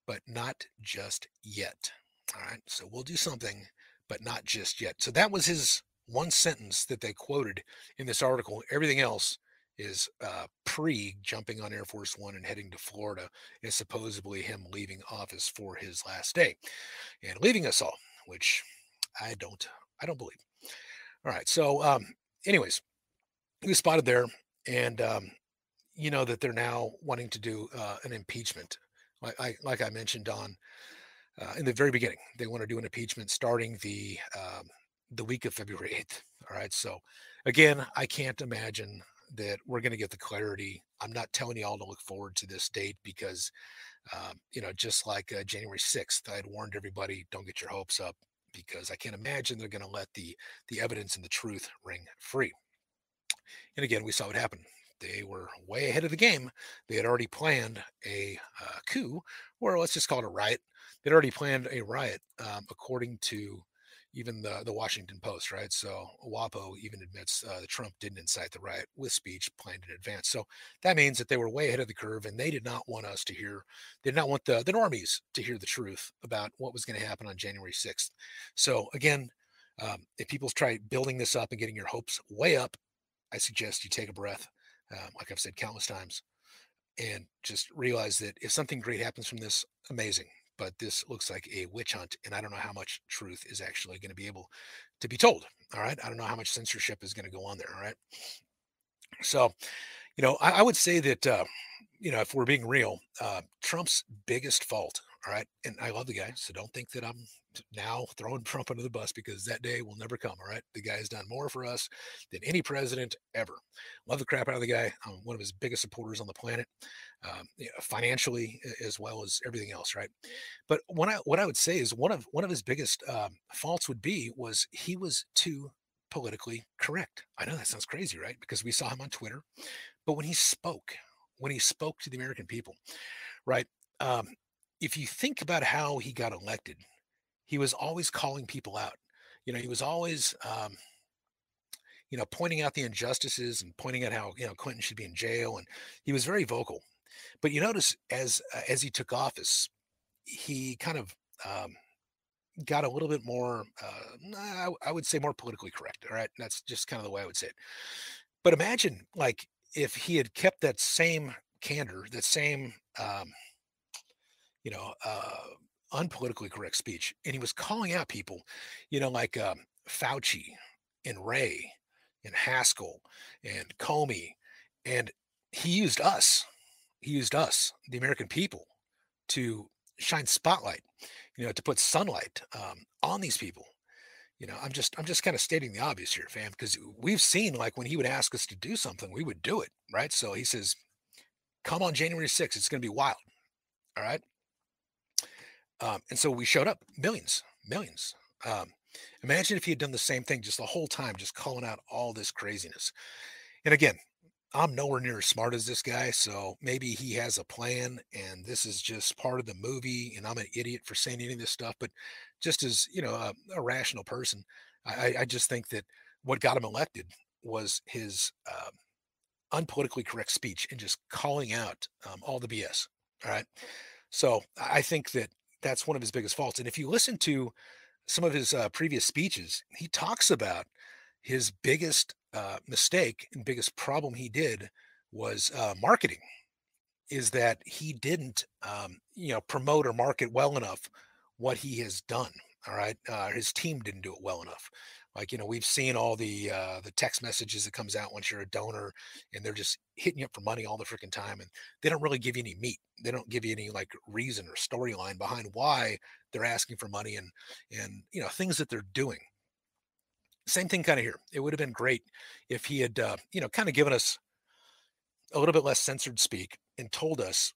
but not just yet. All right. So we'll do something, but not just yet. So that was his one sentence that they quoted in this article. Everything else is uh, pre jumping on Air Force One and heading to Florida, is supposedly him leaving office for his last day and leaving us all, which I don't, I don't believe. All right. So, um, anyways, he was spotted there, and um, you know that they're now wanting to do uh, an impeachment like I, like I mentioned on uh, in the very beginning, they want to do an impeachment starting the um, the week of February 8th. All right. So again, I can't imagine that we're going to get the clarity. I'm not telling you all to look forward to this date because, um, you know, just like uh, January 6th, I had warned everybody, don't get your hopes up because I can't imagine they're going to let the the evidence and the truth ring free. And again, we saw what happened. They were way ahead of the game. They had already planned a uh, coup, or let's just call it a riot. They'd already planned a riot, um, according to even the the Washington Post, right? So WAPO even admits uh, that Trump didn't incite the riot with speech planned in advance. So that means that they were way ahead of the curve, and they did not want us to hear, they did not want the the normies to hear the truth about what was going to happen on January 6th. So again, um, if people try building this up and getting your hopes way up, I suggest you take a breath, um, like I've said countless times, and just realize that if something great happens from this, amazing but this looks like a witch hunt and i don't know how much truth is actually going to be able to be told all right? I don't know how much censorship is going to go on there all right? So you know i, I would say that uh, you know if we're being real uh, trump's biggest fault all right and i love the guy so don't think that i'm now throwing Trump under the bus because that day will never come. All right. The guy has done more for us than any president ever. Love the crap out of the guy. I'm one of his biggest supporters on the planet, um, financially as well as everything else. Right. But what I, what I would say is one of, one of his biggest um, faults would be was he was too politically correct. I know that sounds crazy, right? Because we saw him on Twitter, but when he spoke, when he spoke to the American people, right? Um, if you think about how he got elected, he was always calling people out. You know, he was always, um, you know, pointing out the injustices and pointing out how you know Clinton should be in jail, and he was very vocal. But you notice as uh, as he took office, he kind of um, got a little bit more, uh, I, I would say, more politically correct. All right, that's just kind of the way I would say it. But imagine, like, if he had kept that same candor, that same, um, you know, uh, unpolitically correct speech, and he was calling out people, you know, like um, Fauci and Wray and Haspel and Comey, and he used us. He used us, the American people, to shine spotlight, you know, to put sunlight um, on these people. You know, I'm just I'm just kind of stating the obvious here, fam, because we've seen like when he would ask us to do something, we would do it, right? So he says, "Come on January 6th, it's going to be wild." All right. Um, and so we showed up millions, millions. Um, imagine if he had done the same thing just the whole time, just calling out all this craziness. And again, I'm nowhere near as smart as this guy, so maybe he has a plan and this is just part of the movie and I'm an idiot for saying any of this stuff. But just as, you know, a, a rational person, I, I, just think that what got him elected was his uh, unpolitically correct speech and just calling out um, all the BS. All right. So I think that that's one of his biggest faults. And if you listen to some of his uh, previous speeches, he talks about his biggest uh, mistake and biggest problem he did was uh, marketing. Is that he didn't, um, you know, promote or market well enough what he has done. All right, uh, his team didn't do it well enough. Like, you know, we've seen all the uh, the text messages that comes out once you're a donor, and they're just hitting you up for money all the freaking time, and they don't really give you any meat. They don't give you any like reason or storyline behind why they're asking for money and and you know things that they're doing. Same thing kind of here. It would have been great if he had uh, you know kind of given us a little bit less censored speak and told us,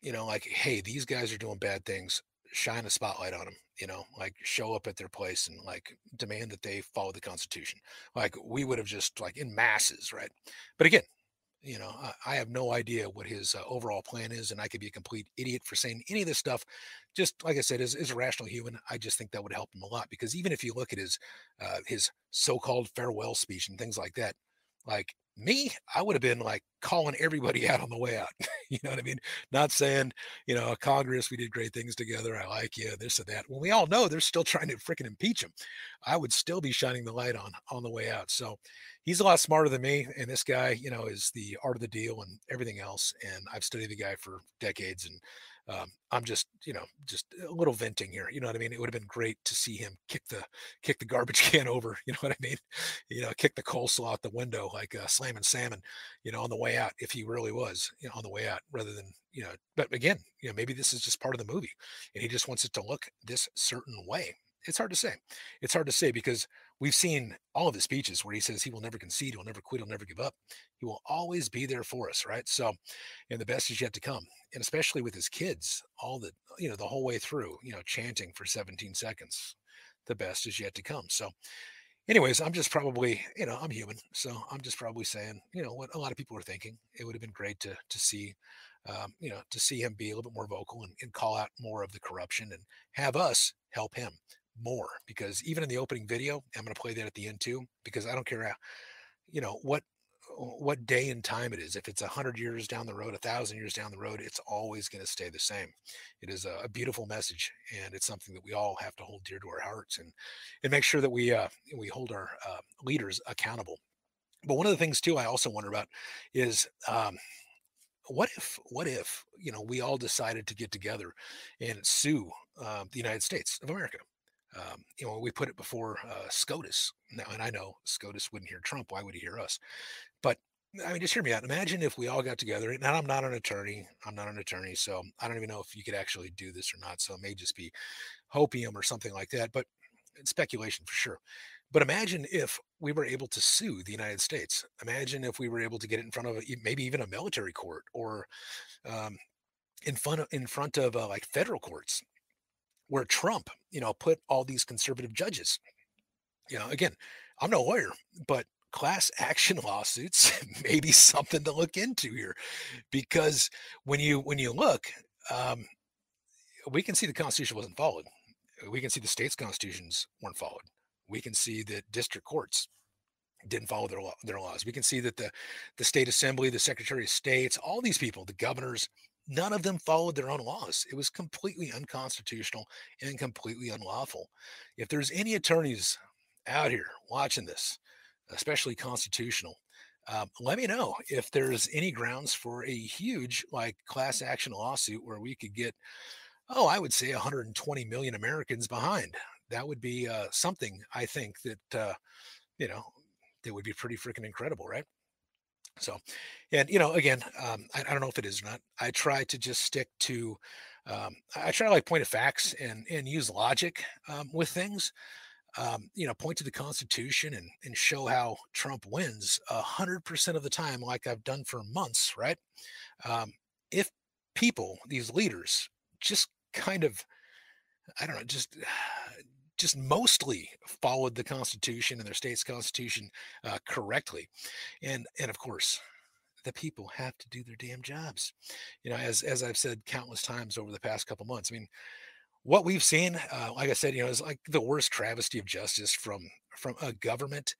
you know, like, hey, these guys are doing bad things shine a spotlight on them you know like show up at their place and like demand that they follow the constitution. Like we would have just like in masses right? But again you know i, I have no idea what his uh, overall plan is and i could be a complete idiot for saying any of this stuff. Just like i said as a rational human i just think that would help him a lot because even if you look at his uh, his so-called farewell speech and things like that like me, I would have been like calling everybody out on the way out. you know what I mean? Not saying, you know, Congress, we did great things together. I like you, this and that. When we all know they're still trying to freaking impeach him, I would still be shining the light on on the way out. So he's a lot smarter than me. And this guy, you know, is the art of the deal and everything else. And I've studied the guy for decades and um, I'm just, you know, just a little venting here. You know what I mean? It would have been great to see him kick the kick the garbage can over. You know what I mean? You know, kick the coleslaw out the window like uh, slamming salmon. You know, on the way out, if he really was, you know, on the way out, rather than you know. But again, you know, maybe this is just part of the movie, and he just wants it to look this certain way. It's hard to say. It's hard to say because we've seen all of his speeches where he says he will never concede, he'll never quit, he'll never give up. He will always be there for us, right? So, and the best is yet to come. And especially with his kids, all the, you know, the whole way through, you know, chanting for 17 seconds, the best is yet to come. So, anyways, I'm just probably, you know, I'm human. So I'm just probably saying, you know, what a lot of people are thinking. It would have been great to, to see, um, you know, to see him be a little bit more vocal and, and call out more of the corruption and have us help him more because even in the opening video, I'm going to play that at the end too, because I don't care, how, you know, what what day and time it is. If it's a hundred years down the road, a thousand years down the road, it's always going to stay the same. It is a, a, beautiful message, and it's something that we all have to hold dear to our hearts and and make sure that we uh, we hold our uh, leaders accountable. But one of the things too, I also wonder about is. Um, what if what if you know we all decided to get together and sue uh, the united states of america um, you know, we put it before uh, SCOTUS now, and I know SCOTUS wouldn't hear Trump. Why would he hear us? But I mean, just hear me out. Imagine if we all got together. And I'm not an attorney. I'm not an attorney, so I don't even know if you could actually do this or not. So it may just be hopium or something like that. But it's speculation for sure. But imagine if we were able to sue the United States. Imagine if we were able to get it in front of maybe even a military court or um, in front of in front of uh, like federal courts where Trump, you know, put all these conservative judges. You know, again, I'm no lawyer, but class action lawsuits may be something to look into here because when you when you look um, we can see the constitution wasn't followed. We can see the state's constitutions weren't followed. We can see that district courts didn't follow their, law, their laws. We can see that the the state assembly the secretary of states all these people the governors none of them followed their own laws. It was completely unconstitutional and completely unlawful. If there's any attorneys out here watching this, especially constitutional, um, let me know if there's any grounds for a huge like class action lawsuit where we could get, oh, I would say 120 million Americans behind. That would be uh, something I think that, uh, you know, that would be pretty freaking incredible, right? So, and you know, again, um, I, I, don't know if it is or not. I try to just stick to, um, I try to like point of facts and and use logic um, with things. Um, you know, point to the Constitution and and show how Trump wins a hundred percent of the time, like I've done for months. Right? Um, if people, these leaders, just kind of, I don't know, just just mostly followed the Constitution and their state's Constitution uh, correctly, and and of course, the people have to do their damn jobs. You know, as as I've said countless times over the past couple months. I mean, what we've seen, uh, like I said, you know, is like the worst travesty of justice from from a government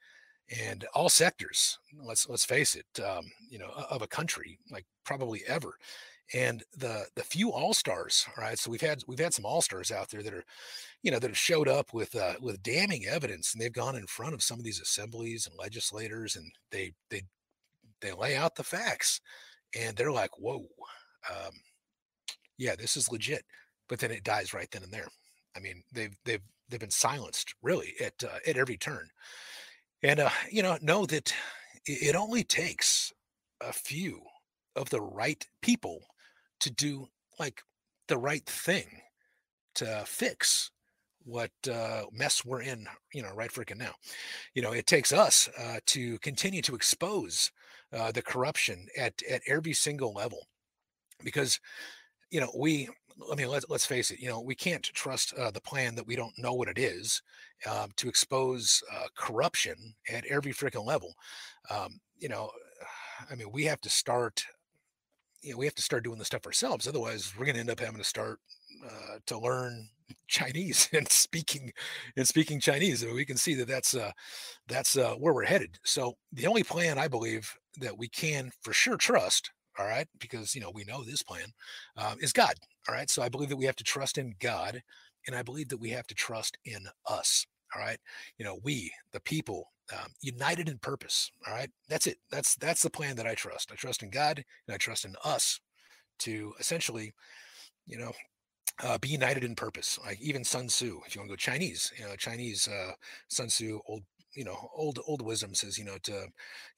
and all sectors. Let's let's face it, um, you know, of a country like probably ever and the the few all stars right? So we've had we've had some all stars out there that are you know that have showed up with uh with damning evidence and they've gone in front of some of these assemblies and legislators and they they they lay out the facts and they're like whoa um yeah this is legit. But then it dies right then and there. I mean they've they've they've been silenced really at uh, at every turn. And uh you know know that it only takes a few of the right people to do like the right thing to fix what uh, mess we're in, you know, right freaking now. You know, it takes us uh, to continue to expose uh, the corruption at at every single level, because you know we. I mean, let's let's face it. You know, we can't trust uh, the plan that we don't know what it is um, to expose uh, corruption at every freaking level. Um, you know, I mean, we have to start you know, we have to start doing the stuff ourselves. Otherwise, we're going to end up having to start uh, to learn Chinese and speaking and speaking Chinese. And we can see that that's uh, that's uh, where we're headed. So the only plan I believe that we can for sure trust, all right, because you know we know this plan um, is God. All right, so I believe that we have to trust in God, and I believe that we have to trust in us. All right, you know we the people um, united in purpose. All right, that's it. That's that's the plan that I trust. I trust in God and I trust in us to essentially, you know, uh, be united in purpose. Like even Sun Tzu, if you want to go Chinese, you know, Chinese uh, Sun Tzu, old you know, old old wisdom says, you know, to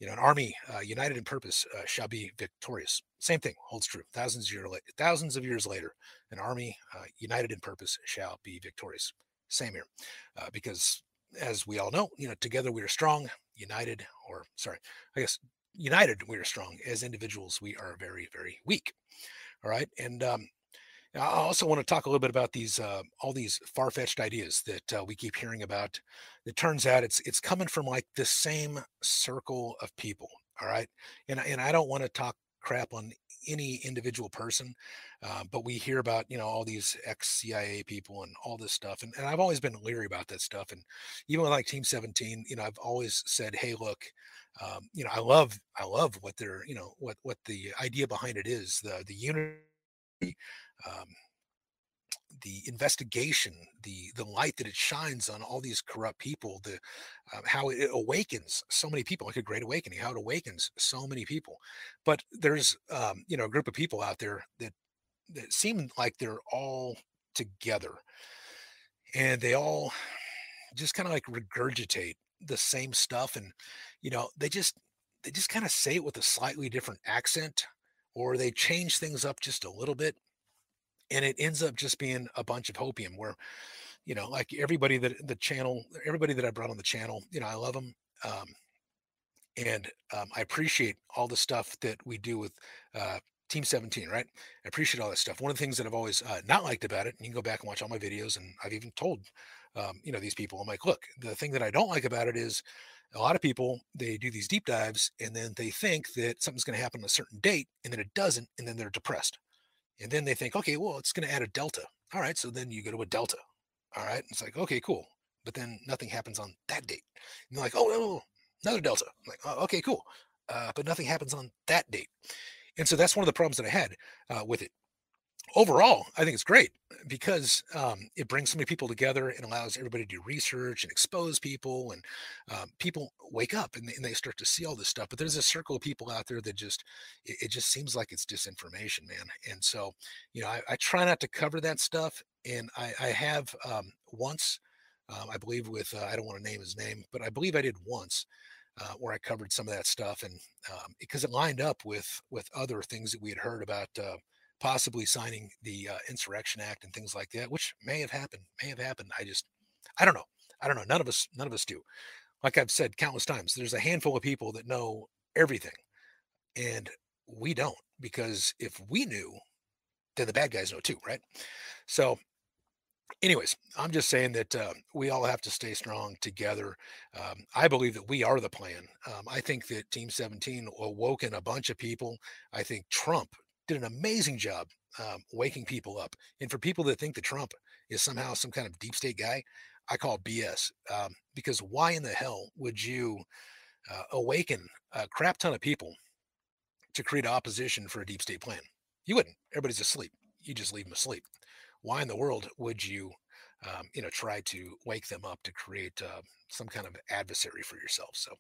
you know, an army uh, united in purpose uh, shall be victorious. Same thing holds true. Thousands of years later, thousands of years later, an army uh, united in purpose shall be victorious. Same here, uh, because as we all know, you know, together we are strong, united, or sorry, I guess united we are strong. As individuals, we are very, very weak. All right. And um, I also want to talk a little bit about these uh, all these far-fetched ideas that uh, we keep hearing about. It turns out it's it's coming from like the same circle of people. All right, and and I don't want to talk crap on any individual person, uh, but we hear about you know all these ex-CIA people and all this stuff, and, and I've always been leery about that stuff. And even with like Team 17, you know, I've always said, hey, look, um, you know, I love I love what they're you know what what the idea behind it is the the unity um, the investigation, the the light that it shines on all these corrupt people, the uh, how it awakens so many people, like a great awakening, how it awakens so many people. But there's um, you know a group of people out there that that seem like they're all together, and they all just kind of like regurgitate the same stuff, and you know they just they just kind of say it with a slightly different accent, or they change things up just a little bit and it ends up just being a bunch of hopium where you know like everybody that the channel everybody that i brought on the channel you know i love them um, and um, i appreciate all the stuff that we do with uh, team 17 right? I appreciate all that stuff. One of the things that i've always uh, not liked about it and you can go back and watch all my videos and i've even told um, you know these people i'm like look the thing that i don't like about it is a lot of people they do these deep dives and then they think that something's going to happen on a certain date and then it doesn't and then they're depressed and then they think, okay, well, it's going to add a delta. All right. So then you go to a delta. All right. It's like, okay, cool. But then nothing happens on that date. And they're like, oh, no, another delta. I'm like, oh, okay, cool. Uh, but nothing happens on that date. And so that's one of the problems that I had uh, with it overall, I think it's great because um, it brings so many people together and allows everybody to do research and expose people, and um, people wake up and they, and they, start to see all this stuff. But there's a circle of people out there that just it, it just seems like it's disinformation, man. And so, you know, I, I try not to cover that stuff, and I, I have um, once, um, I believe, with uh, I don't want to name his name, but I believe I did once. Uh, where I covered some of that stuff, and um, because it lined up with with other things that we had heard about uh, possibly signing the uh, Insurrection Act and things like that, which may have happened, may have happened. I just, I don't know. I don't know. None of us, none of us do. Like I've said countless times, there's a handful of people that know everything, and we don't. Because if we knew, then the bad guys know too, right? So, anyways, I'm just saying that uh, we all have to stay strong together. Um, I believe that we are the plan. Um, I think that Team 17 awoken a bunch of people. I think Trump did an amazing job um, waking people up. And for people that think that Trump is somehow some kind of deep state guy, I call BS. Um, because why in the hell would you uh, awaken a crap ton of people to create opposition for a deep state plan? You wouldn't. Everybody's asleep. You just leave them asleep. Why in the world would you, um, you know, try to wake them up to create uh, some kind of adversary for yourself? So,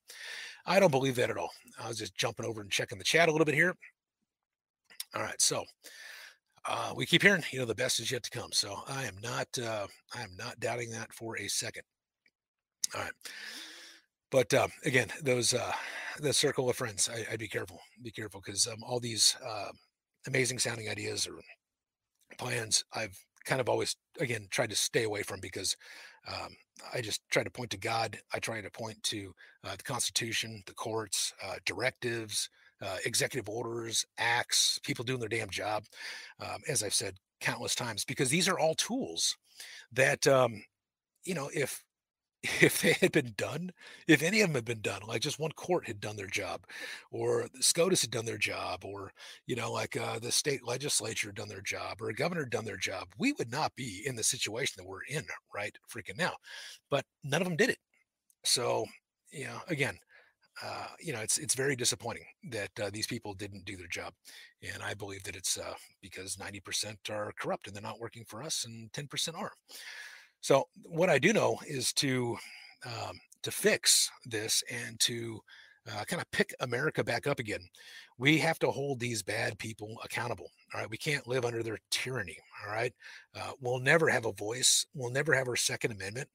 I don't believe that at all. I was just jumping over and checking the chat a little bit here. All right, so uh, we keep hearing, you know, the best is yet to come. So I am not, uh, I am not doubting that for a second. All right, but uh, again, those uh, the circle of friends, I, would be careful, be careful, because um, all these uh, amazing sounding ideas or plans, I've kind of always, again, tried to stay away from because um, I just try to point to God. I try to point to uh, the Constitution, the courts, uh, directives, uh, executive orders, acts, people doing their damn job, um, as I've said countless times, because these are all tools that, um, you know, if if they had been done, if any of them had been done, like just one court had done their job, or the SCOTUS had done their job, or you know, like uh, the state legislature done their job, or a governor done their job, we would not be in the situation that we're in right freaking now. But none of them did it. So, you know, again, uh, you know, it's it's very disappointing that uh, these people didn't do their job, and I believe that it's uh, because ninety percent are corrupt and they're not working for us, and ten percent are. So what I do know is to um, to fix this and to uh, kind of pick America back up again. We have to hold these bad people accountable. All right, we can't live under their tyranny. All right, uh, we'll never have a voice. We'll never have our Second Amendment.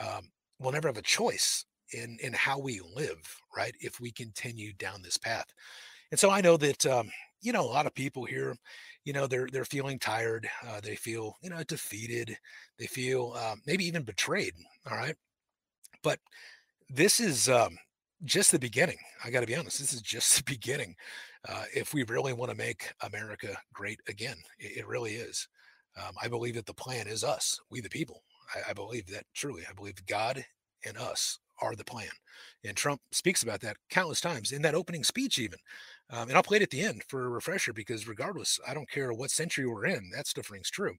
Um, we'll never have a choice in in how we live, right? If we continue down this path. And so I know that um, you know a lot of people here, you know, they're they're feeling tired. Uh, they feel you know defeated. They feel um, maybe even betrayed. All right. But this is um, just the beginning. I got to be honest. This is just the beginning. Uh, if we really want to make America great again, it, it really is. Um, I believe that the plan is us, we the people. I, I believe that truly. I believe God and us are the plan. And Trump speaks about that countless times in that opening speech, even. Um, and I'll play it at the end for a refresher because, regardless, I don't care what century we're in, that stuff rings true.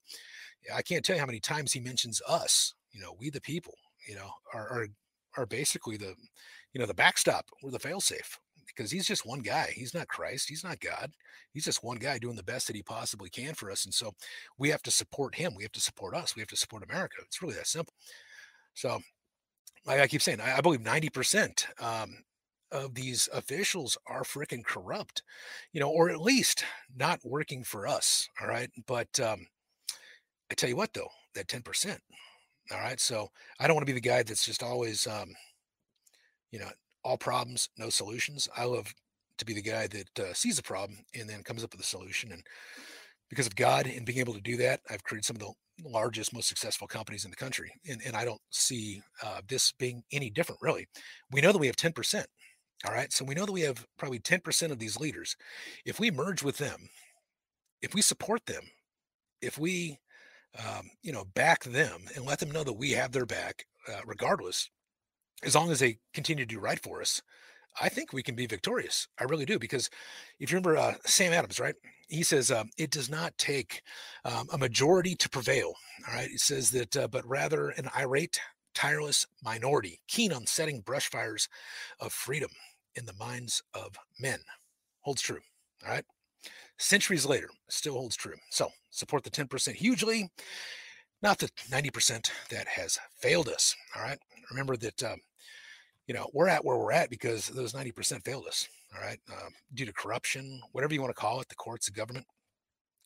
I can't tell you how many times he mentions us, you know, we the people, you know, are, are, are basically the, you know, the backstop. We're the failsafe because he's just one guy. He's not Christ. He's not God. He's just one guy doing the best that he possibly can for us. And so we have to support him. We have to support us. We have to support America. It's really that simple. So like I keep saying, I, I believe 90% um, of these officials are freaking corrupt, you know, or at least not working for us. All right. But um, I tell you what, though, that 10%. All right. So I don't want to be the guy that's just always, um, you know, all problems, no solutions. I love to be the guy that uh, sees a problem and then comes up with a solution. And because of God and being able to do that, I've created some of the largest, most successful companies in the country. And, and I don't see uh, this being any different, really. We know that we have 10%. All right. So we know that we have probably 10% of these leaders. If we merge with them, if we support them, if we, um, you know, back them and let them know that we have their back, uh, regardless, as long as they continue to do right for us, I think we can be victorious. I really do. Because if you remember uh, Sam Adams, right? He says um, it does not take um, a majority to prevail. All right. He says that, uh, but rather an irate, tireless minority, keen on setting brush fires of freedom in the minds of men. Holds true. All right. Centuries later, still holds true. So support the 10% hugely, not the 90% that has failed us. All right. Remember that um, you know, we're at where we're at because those 90% failed us, all right, uh, due to corruption, whatever you want to call it, the courts, the government.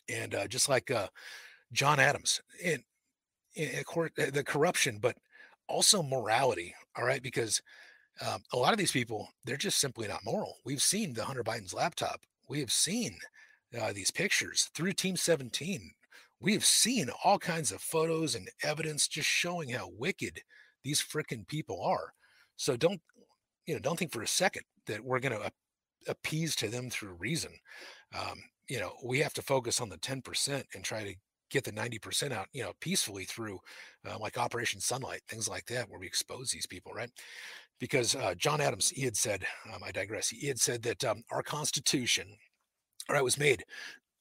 And uh, just like uh, John Adams, in, in court, the corruption, but also morality, all right, because um, a lot of these people, they're just simply not moral. We've seen the Hunter Biden's laptop. We have seen uh, these pictures through Team 17. We have seen all kinds of photos and evidence just showing how wicked these freaking people are. So don't, you know, don't think for a second that we're going to appease to them through reason. Um, you know, we have to focus on the 10% and try to get the 90% out, you know, peacefully through uh, like Operation Sunlight, things like that, where we expose these people, right? Because uh, John Adams, he had said, um, I digress, he had said that um, our Constitution, right, was made,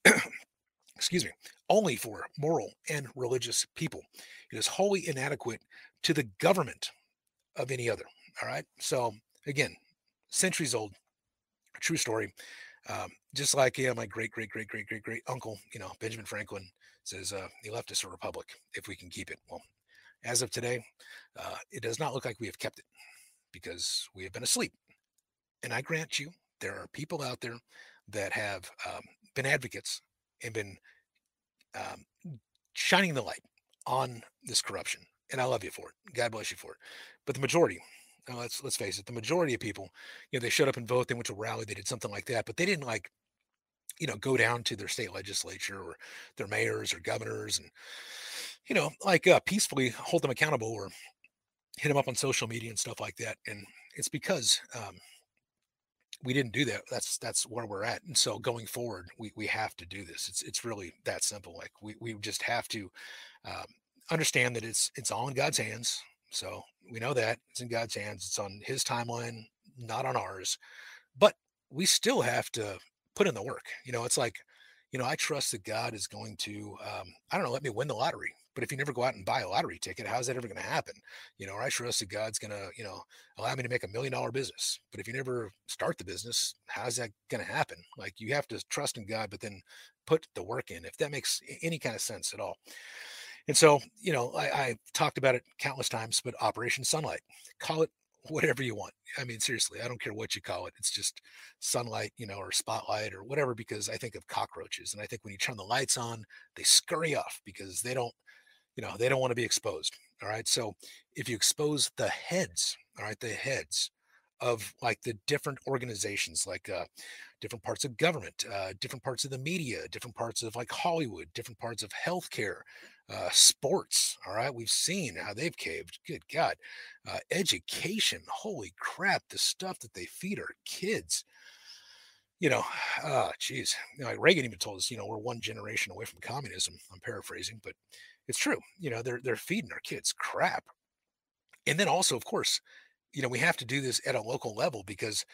excuse me, only for moral and religious people. It is wholly inadequate to the government of any other. All right. So again, centuries old, true story. Um, just like yeah, my great great great great great great uncle, you know, Benjamin Franklin says uh, he left us a republic if we can keep it. Well, as of today, uh, it does not look like we have kept it because we have been asleep. And I grant you, there are people out there that have um, been advocates and been um, shining the light on this corruption. And I love you for it. God bless you for it. But the majority, uh, let's let's face it, the majority of people, you know, they showed up and vote, they went to rally, they did something like that, but they didn't like, you know, go down to their state legislature or their mayors or governors and, you know, like uh, peacefully hold them accountable or hit them up on social media and stuff like that. And it's because um, we didn't do that. That's that's where we're at. And so going forward, we we have to do this. It's it's really that simple. Like we we just have to um, understand that it's it's all in God's hands. So we know that it's in God's hands. It's on his timeline, not on ours. But we still have to put in the work. You know, it's like, you know, I trust that God is going to, um, I don't know, let me win the lottery. But if you never go out and buy a lottery ticket, how's that ever going to happen? You know, or I trust that God's going to, you know, allow me to make a million dollar business. But if you never start the business, how's that going to happen? Like you have to trust in God, but then put the work in, if that makes any kind of sense at all. And so, you know, I, I talked about it countless times, but Operation Sunlight, call it whatever you want. I mean, seriously, I don't care what you call it. It's just sunlight, you know, or spotlight or whatever, because I think of cockroaches. And I think when you turn the lights on, they scurry off because they don't, you know, they don't want to be exposed. All right. So if you expose the heads, all right, the heads of like the different organizations like uh, different parts of government, uh, different parts of the media, different parts of like Hollywood, different parts of healthcare, uh, sports. All right. We've seen how they've caved. Good God. Uh, education. Holy crap. The stuff that they feed our kids. You know, uh, geez. You know, like Reagan even told us, you know, we're one generation away from communism. I'm paraphrasing, but it's true. You know, they're they're feeding our kids crap. And then also, of course, you know, we have to do this at a local level because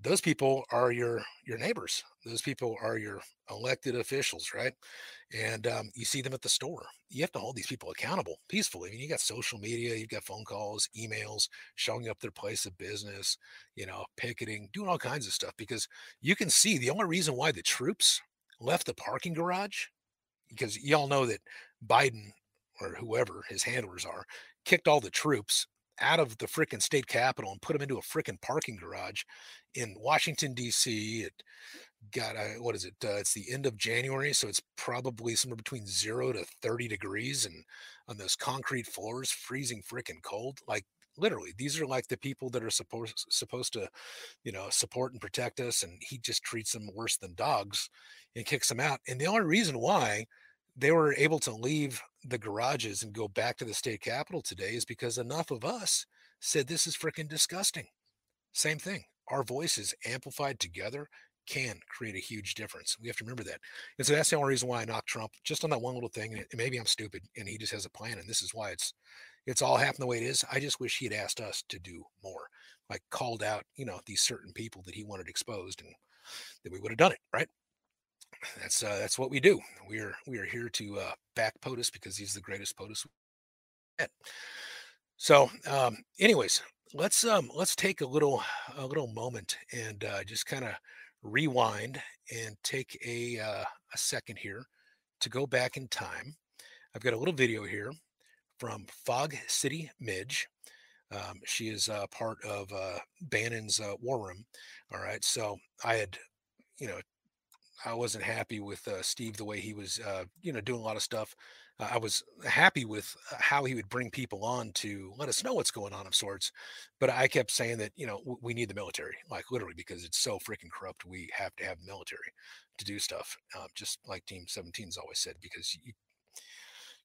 those people are your your neighbors. Those people are your elected officials right? And um, you see them at the store. You have to hold these people accountable peacefully. I mean, you got social media you've got phone calls emails showing up their place of business you know picketing doing all kinds of stuff because you can see the only reason why the troops left the parking garage because y'all know that biden or whoever his handlers are kicked all the troops out of the freaking state capitol and put them into a freaking parking garage in Washington D.C. It got a, what is it? Uh, it's the end of January, so it's probably somewhere between zero to thirty degrees, and on those concrete floors, freezing freaking cold. Like literally, these are like the people that are supposed supposed to, you know, support and protect us, and he just treats them worse than dogs and kicks them out. And the only reason why they were able to leave the garages and go back to the state capitol today is because enough of us said this is freaking disgusting. Same thing. Our voices amplified together can create a huge difference. We have to remember that. And so that's the only reason why I knocked Trump just on that one little thing. And maybe I'm stupid and he just has a plan. And this is why it's it's all happened the way it is. I just wish he had asked us to do more, like called out, you know, these certain people that he wanted exposed and that we would have done it, right? That's uh, that's what we do. We are we are here to uh, back POTUS because he's the greatest POTUS. So, um, anyways, let's um, let's take a little a little moment and uh, just kind of rewind and take a uh, a second here to go back in time. I've got a little video here from Fog City Midge. Um, she is uh, part of uh, Bannon's uh, War Room. All right, so I had, you know, I wasn't happy with uh, Steve the way he was, uh, you know, doing a lot of stuff. Uh, I was happy with uh, how he would bring people on to let us know what's going on of sorts. But I kept saying that, you know, we need the military, like literally, because it's so freaking corrupt. We have to have military to do stuff, um, just like Team 17's always said, because you,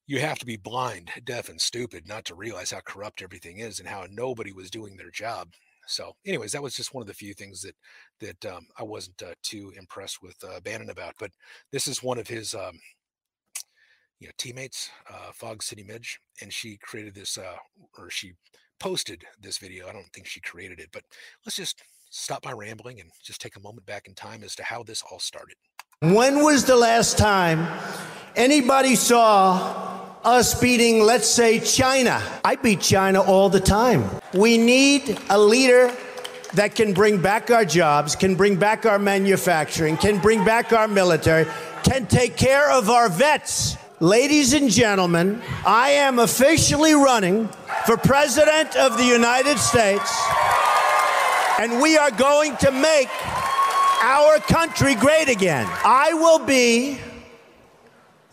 you have to be blind, deaf, and stupid not to realize how corrupt everything is and how nobody was doing their job. So, anyways, that was just one of the few things that that um, I wasn't uh, too impressed with uh, Bannon about. But this is one of his, um, you know, teammates, uh, Fog City Midge, and she created this, uh, or she posted this video. I don't think she created it, but let's just stop my rambling and just take a moment back in time as to how this all started. When was the last time anybody saw us beating, let's say, China. I beat China all the time. We need a leader that can bring back our jobs, can bring back our manufacturing, can bring back our military, can take care of our vets. Ladies and gentlemen, I am officially running for President of the United States, and we are going to make our country great again. I will be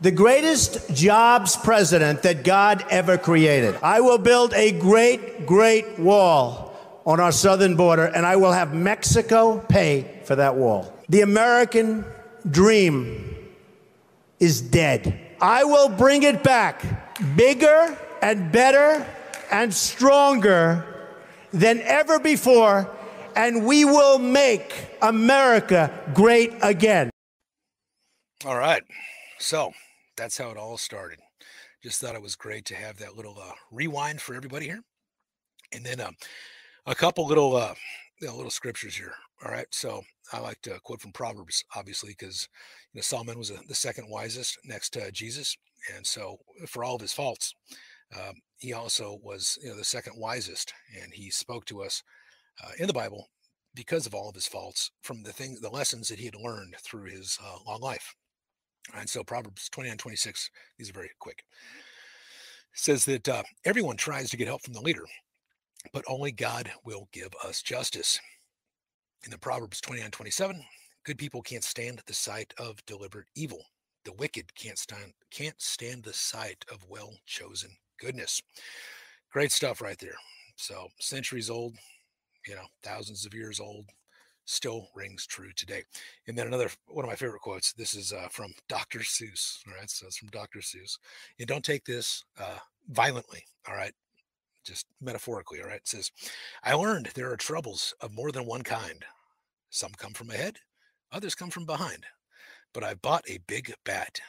the greatest jobs president that God ever created. I will build a great, great wall on our southern border, and I will have Mexico pay for that wall. The American dream is dead. I will bring it back bigger and better and stronger than ever before, and we will make America great again. All right. So, that's how it all started. Just thought it was great to have that little uh, rewind for everybody here. And then um, a couple little uh, you know, little scriptures here. All right. So I like to quote from Proverbs, obviously, because you know Solomon was the second wisest next to Jesus, and so for all of his faults, um, he also was you know the second wisest, and he spoke to us uh, in the Bible because of all of his faults from the thing, the lessons that he had learned through his uh, long life. And so Proverbs 29, 26, these are very quick. says that uh, everyone tries to get help from the leader, but only God will give us justice. In the Proverbs 29, 27, good people can't stand the sight of deliberate evil. The wicked can't stand can't stand the sight of well chosen goodness. Great stuff right there. So centuries old, you know, thousands of years old, still rings true today. And then another one of my favorite quotes. This is uh, from Dr. Seuss. All right, so it's from Dr. Seuss. And don't take this uh, violently. All right, just metaphorically. All right, it says, "I learned there are troubles of more than one kind. Some come from ahead, others come from behind. But I bought a big bat.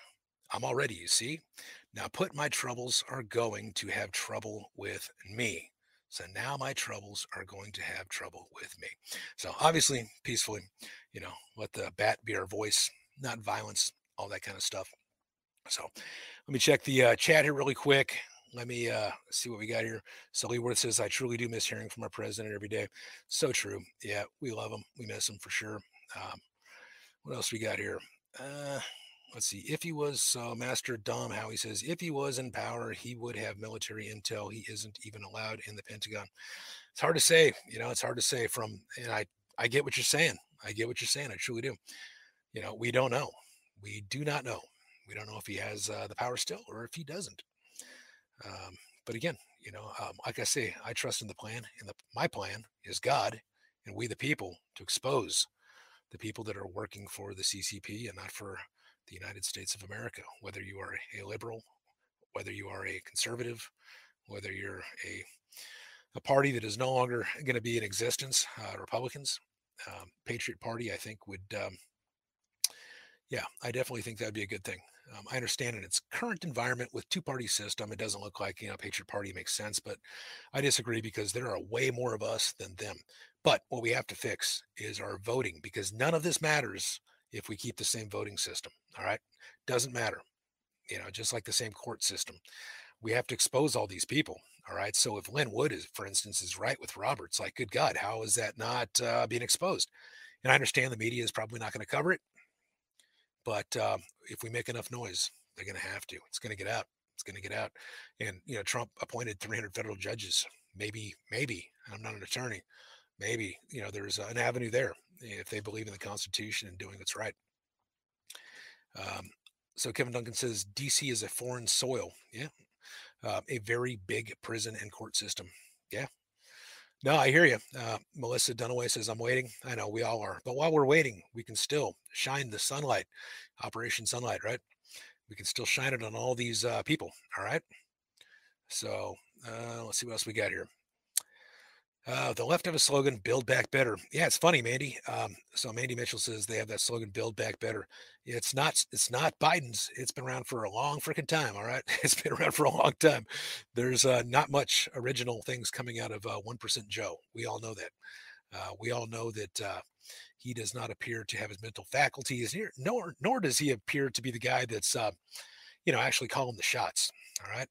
I'm all ready. You see. Now put my troubles are going to have trouble with me." So now my troubles are going to have trouble with me. So obviously, peacefully, you know, let the bat be our voice, not violence, all that kind of stuff. So let me check the uh, chat here really quick. Let me uh, see what we got here. Sully Worth says, I truly do miss hearing from our president every day. So true. Yeah, we love him. We miss him for sure. Um, what else we got here? Uh, let's see, if he was Master Dom, how he says, if he was in power, he would have military intel. He isn't even allowed in the Pentagon. It's hard to say, you know, it's hard to say from, and I, I get what you're saying. I get what you're saying. I truly do. You know, we don't know. We do not know. We don't know if he has uh, the power still or if he doesn't. Um, but again, you know, um, like I say, I trust in the plan, and the, my plan is God and we the people to expose the people that are working for the CCP and not for the United States of America, whether you are a liberal, whether you are a conservative, whether you're a a party that is no longer going to be in existence, uh, Republicans, um, Patriot Party, I think would, um, yeah, I definitely think that'd be a good thing. Um, I understand in its current environment with two-party system, it doesn't look like you know Patriot Party makes sense, but I disagree because there are way more of us than them. But what we have to fix is our voting because none of this matters if we keep the same voting system. All right. Doesn't matter. You know, just like the same court system. We have to expose all these people. All right. So if Lin Wood is, for instance, is right with Roberts, like, good God, how is that not uh, being exposed? And I understand the media is probably not going to cover it. But um, if we make enough noise, they're going to have to. It's going to get out. It's going to get out. And, you know, Trump appointed 300 federal judges. Maybe, maybe, I'm not an attorney, maybe, you know, there's an avenue there if they believe in the Constitution and doing what's right. Um, so Kevin Duncan says DC is a foreign soil. Yeah. Uh, a very big prison and court system. Yeah. No, I hear you. Uh, Melissa Dunaway says, I'm waiting. I know we all are. But while we're waiting, we can still shine the sunlight, Operation Sunlight, right? We can still shine it on all these uh, people. All right. So uh, let's see what else we got here. Uh, the left have a slogan, build back better. Yeah, it's funny, Mandy. Um, so Mandy Mitchell says they have that slogan, build back better. It's not, it's not Biden's. It's been around for a long freaking time. All right. It's been around for a long time. There's uh, not much original things coming out of uh, 1% Joe. We all know that. Uh, we all know that uh, he does not appear to have his mental faculties, here, nor, nor does he appear to be the guy that's, uh, you know, actually calling the shots. All right.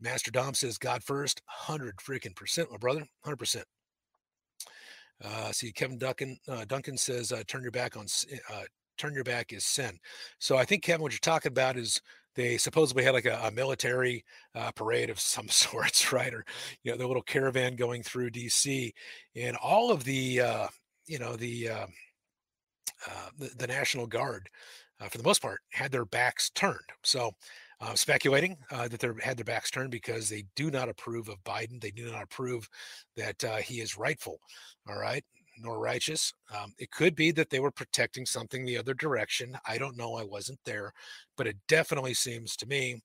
Master Dom says, God first, 100 freaking percent, my brother, 100%. Uh, see, Kevin Duncan, uh, Duncan says, uh, turn your back on, uh, turn your back is sin. So I think, Kevin, what you're talking about is they supposedly had like a, a military uh, parade of some sorts, right? Or, you know, the little caravan going through DC and all of the, uh, you know, the, um, the, the National Guard, for the most part, had their backs turned. So uh, speculating uh, that they had their backs turned because they do not approve of Biden. They do not approve that uh, he is rightful, all right, nor righteous. Um, it could be that they were protecting something the other direction. I don't know. I wasn't there, but it definitely seems to me,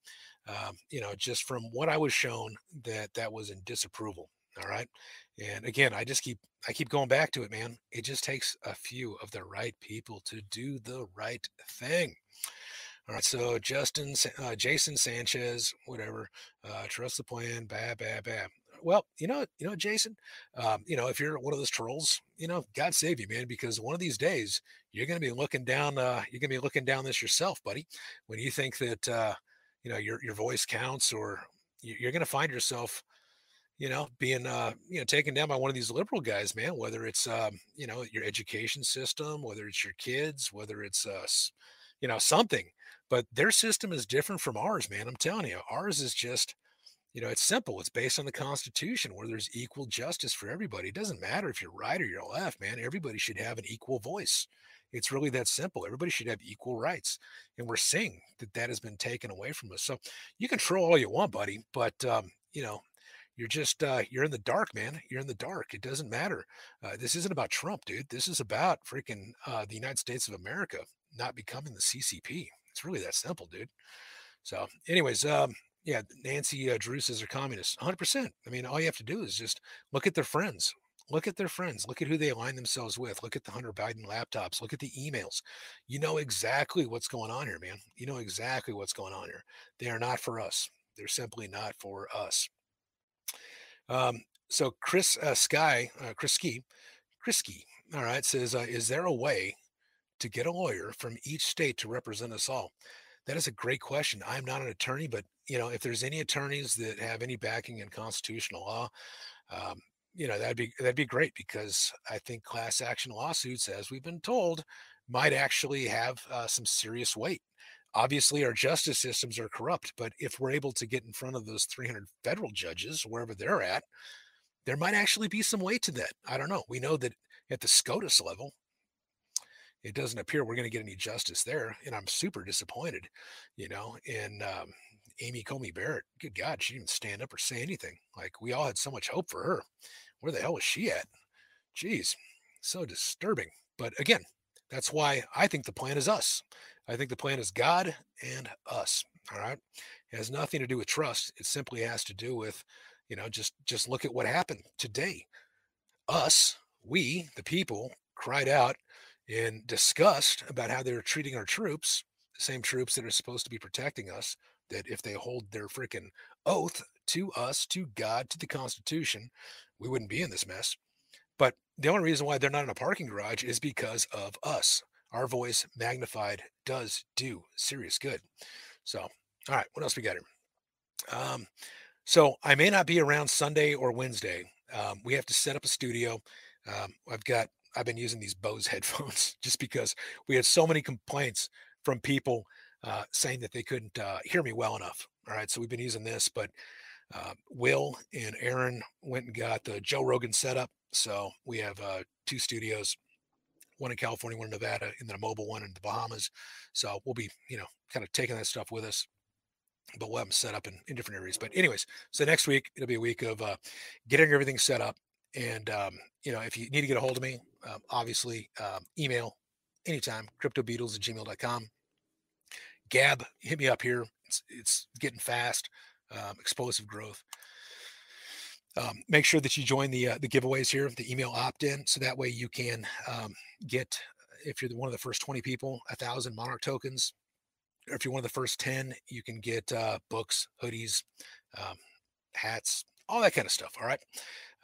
um, you know, just from what I was shown, that that was in disapproval. All right. And again, I just keep I keep going back to it, man. It just takes a few of the right people to do the right thing. All right, so Justin, uh, Jason Sanchez, whatever, uh, trust the plan, bad, bad, bad. Well, you know, you know, Jason, um, you know, if you're one of those trolls, you know, God save you, man, because one of these days you're going to be looking down, uh, you're going to be looking down this yourself, buddy. When you think that, uh, you know, your your voice counts, or you're going to find yourself, you know, being, uh, you know, taken down by one of these liberal guys, man. Whether it's, um, you know, your education system, whether it's your kids, whether it's, uh, you know, something but their system is different from ours, man. I'm telling you, ours is just, you know, it's simple. It's based on the Constitution where there's equal justice for everybody. It doesn't matter if you're right or you're left, man. Everybody should have an equal voice. It's really that simple. Everybody should have equal rights. And we're seeing that that has been taken away from us. So you can troll all you want, buddy, but, um, you know, you're just uh, you're in the dark, man. You're in the dark. It doesn't matter. Uh, this isn't about Trump, dude. This is about freaking uh, the United States of America not becoming the CCP. It's really that simple, dude. So, anyways, um, yeah, Nancy uh, Drew says they're communists. 100%. I mean, all you have to do is just look at their friends. Look at their friends. Look at who they align themselves with. Look at the Hunter Biden laptops. Look at the emails. You know exactly what's going on here, man. You know exactly what's going on here. They are not for us. They're simply not for us. Um, so Chris uh, Sky, uh, Chris Ski, Chris Ski, all right, says, uh, is there a way to get a lawyer from each state to represent us all? That is a great question. I'm not an attorney, but you know, if there's any attorneys that have any backing in constitutional law, um, you know, that'd be that'd be great because I think class action lawsuits, as we've been told, might actually have uh, some serious weight. Obviously, our justice systems are corrupt, but if we're able to get in front of those 300 federal judges, wherever they're at, there might actually be some weight to that. I don't know. We know that at the SCOTUS level, it doesn't appear we're going to get any justice there, and I'm super disappointed. You know, and um, Amy Coney Barrett, good God, she didn't stand up or say anything. Like we all had so much hope for her. Where the hell was she at? Jeez, so disturbing. But again, that's why I think the plan is us. I think the plan is God and us. All right. It has nothing to do with trust. It simply has to do with, you know, just just look at what happened today. Us, we, the people, cried out in disgust about how they were treating our troops, the same troops that are supposed to be protecting us, that if they hold their freaking oath to us, to God, to the Constitution, we wouldn't be in this mess. But the only reason why they're not in a parking garage is because of us. Our voice magnified does do serious good. So, all right, what else we got here? Um, so I may not be around Sunday or Wednesday. Um, we have to set up a studio. Um, I've got I've been using these Bose headphones just because we had so many complaints from people uh, saying that they couldn't uh, hear me well enough. All right, so we've been using this, but uh, Will and Aaron went and got the Joe Rogan setup. So we have uh, two studios, one in California, one in Nevada, and then a mobile one in the Bahamas. So we'll be, you know, kind of taking that stuff with us, but we'll have them set up in, in different areas. But anyways, so next week it'll be a week of uh, getting everything set up. And um, you know, if you need to get a hold of me, um, obviously um, email anytime, cryptobeadles at gmail.com. Gab, hit me up here. It's, it's getting fast, um, explosive growth. Um, make sure that you join the uh, the giveaways here, the email opt-in, so that way you can um, get, if you're one of the first 20 people, a thousand Monarch tokens. Or if you're one of the first 10, you can get uh, books, hoodies, um, hats, all that kind of stuff. All right,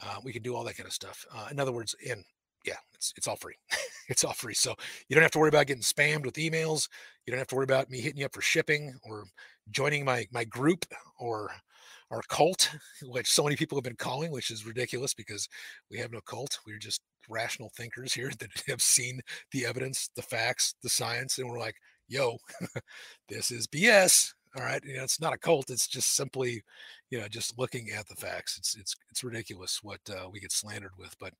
uh, we can do all that kind of stuff. Uh, in other words, in yeah, it's it's all free. it's all free. So you don't have to worry about getting spammed with emails. You don't have to worry about me hitting you up for shipping or joining my my group or our cult, which so many people have been calling, which is ridiculous because we have no cult. We're just rational thinkers here that have seen the evidence, the facts, the science, and we're like, yo, this is BS. All right. You know, it's not a cult. It's just simply, you know, just looking at the facts. It's it's it's ridiculous what uh, we get slandered with. But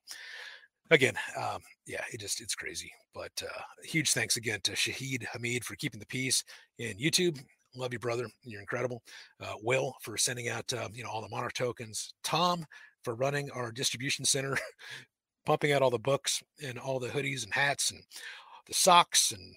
again, um, yeah, it just it's crazy. But uh, huge thanks again to Shahid Hamid for keeping the peace in YouTube. Love you, brother. You're incredible. Uh, Will for sending out uh, you know all the Monarch tokens. Tom for running our distribution center, pumping out all the books and all the hoodies and hats and the socks and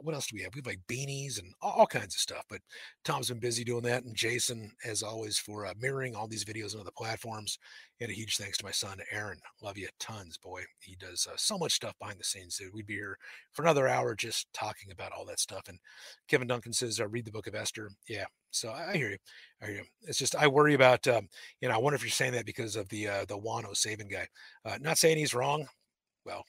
what else do we have? We have like beanies and all, all, kinds of stuff. But Tom's been busy doing that, and Jason, as always, for uh, mirroring all these videos on the platforms. And a huge thanks to my son Aaron. Love you tons, boy. He does uh, so much stuff behind the scenes. Dude. We'd be here for another hour just talking about all that stuff. And Kevin Duncan says, uh, "Read the Book of Esther." Yeah, so I, hear you. I hear you. It's just I worry about. Um, you know, I wonder if you're saying that because of the uh, the Wano Saban guy. Uh, not saying he's wrong. Well,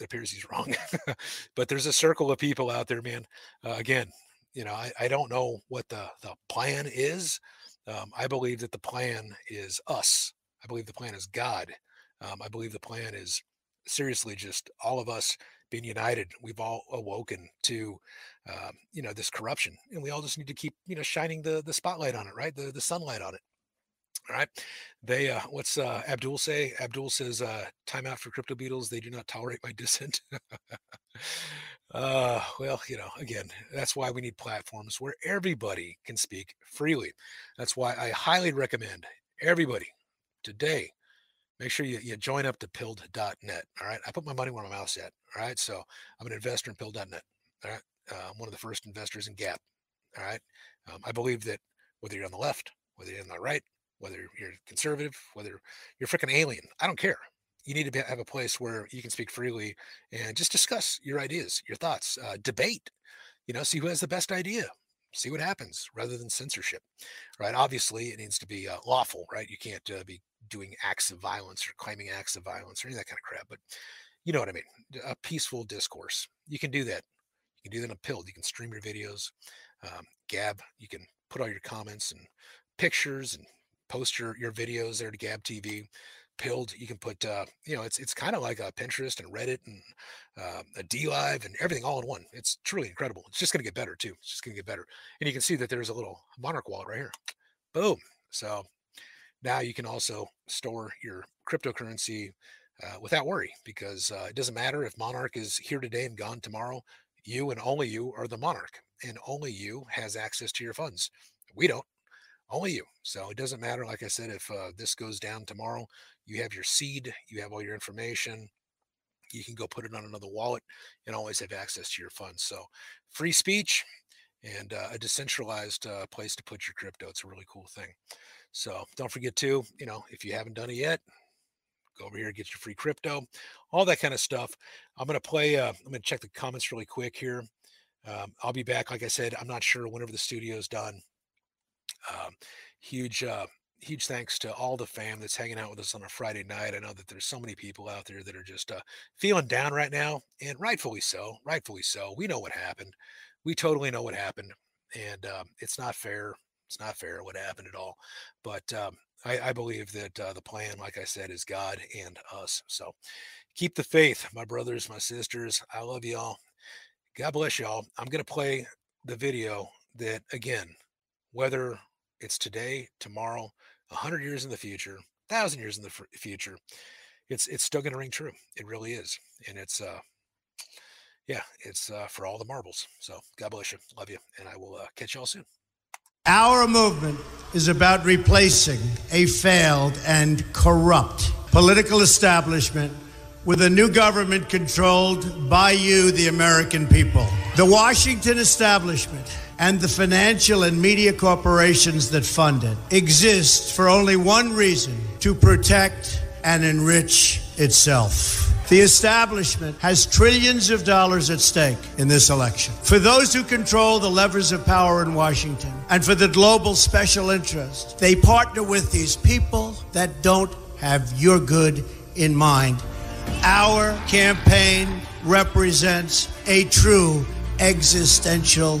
it appears he's wrong. but there's a circle of people out there, man. Uh, again, you know, I, I don't know what the, the plan is. Um, I believe that the plan is us. I believe the plan is God. Um, I believe the plan is seriously just all of us being united. We've all awoken to, um, you know, this corruption, and we all just need to keep, you know, shining the the spotlight on it, right? The the sunlight on it. All right. They uh what's uh Abdul say? Abdul says uh timeout for crypto beadles. They do not tolerate my dissent. uh well, you know, again, that's why we need platforms where everybody can speak freely. That's why I highly recommend everybody today, make sure you, you join up to pilled.net. All right. I put my money where my mouth's at. All right. So I'm an investor in pilled.net. All right. Uh, I'm one of the first investors in Gab. All right. Um, I believe that whether you're on the left, whether you're on the right, whether you're conservative, whether you're freaking alien, I don't care. You need to have a place where you can speak freely and just discuss your ideas, your thoughts, uh, debate, you know, see who has the best idea, see what happens rather than censorship, right? Obviously, it needs to be uh, lawful, right? You can't uh, be doing acts of violence or claiming acts of violence or any of that kind of crap, but you know what I mean? A peaceful discourse. You can do that. You can do that on Pilled. You can stream your videos. Um, Gab, you can put all your comments and pictures and post your your videos there to Gab TV. Pilled, you can put uh, you know, it's it's kind of like a Pinterest and Reddit and uh, a DLive and everything all in one. It's truly incredible. It's just going to get better too. It's just going to get better. And you can see that there's a little Monarch wallet right here. Boom. So now you can also store your cryptocurrency uh, without worry because uh, it doesn't matter if Monarch is here today and gone tomorrow. You and only you are the Monarch, and only you has access to your funds. We don't only you. So it doesn't matter. Like I said, if uh, this goes down tomorrow, you have your seed, you have all your information. You can go put it on another wallet and always have access to your funds. So free speech and uh, a decentralized uh, place to put your crypto. It's a really cool thing. So don't forget to, you know, if you haven't done it yet, go over here, get your free crypto, all that kind of stuff. I'm going to play, uh, I'm going to check the comments really quick here. Um, I'll be back. Like I said, I'm not sure whenever the studio is done. Um, huge, uh, huge thanks to all the fam that's hanging out with us on a Friday night. I know that there's so many people out there that are just uh, feeling down right now, and rightfully so. Rightfully so. We know what happened. We totally know what happened, and um, it's not fair. It's not fair what happened at all. But um, I, I, believe that uh, the plan, like I said, is God and us. So keep the faith, my brothers, my sisters. I love y'all. God bless y'all. I'm going to play the video that, again, whether it's today, tomorrow, a hundred years in the future, thousand years in the future, it's it's still going to ring true. It really is, and it's uh, yeah, it's uh, for all the marbles. So God bless you, love you, and I will uh, catch y'all soon. Our movement is about replacing a failed and corrupt political establishment with a new government controlled by you, the American people. The Washington establishment and the financial and media corporations that fund it exist for only one reason to protect and enrich itself. The establishment has trillions of dollars at stake in this election. For those who control the levers of power in Washington and for the global special interest, they partner with these people that don't have your good in mind. Our campaign represents a true existential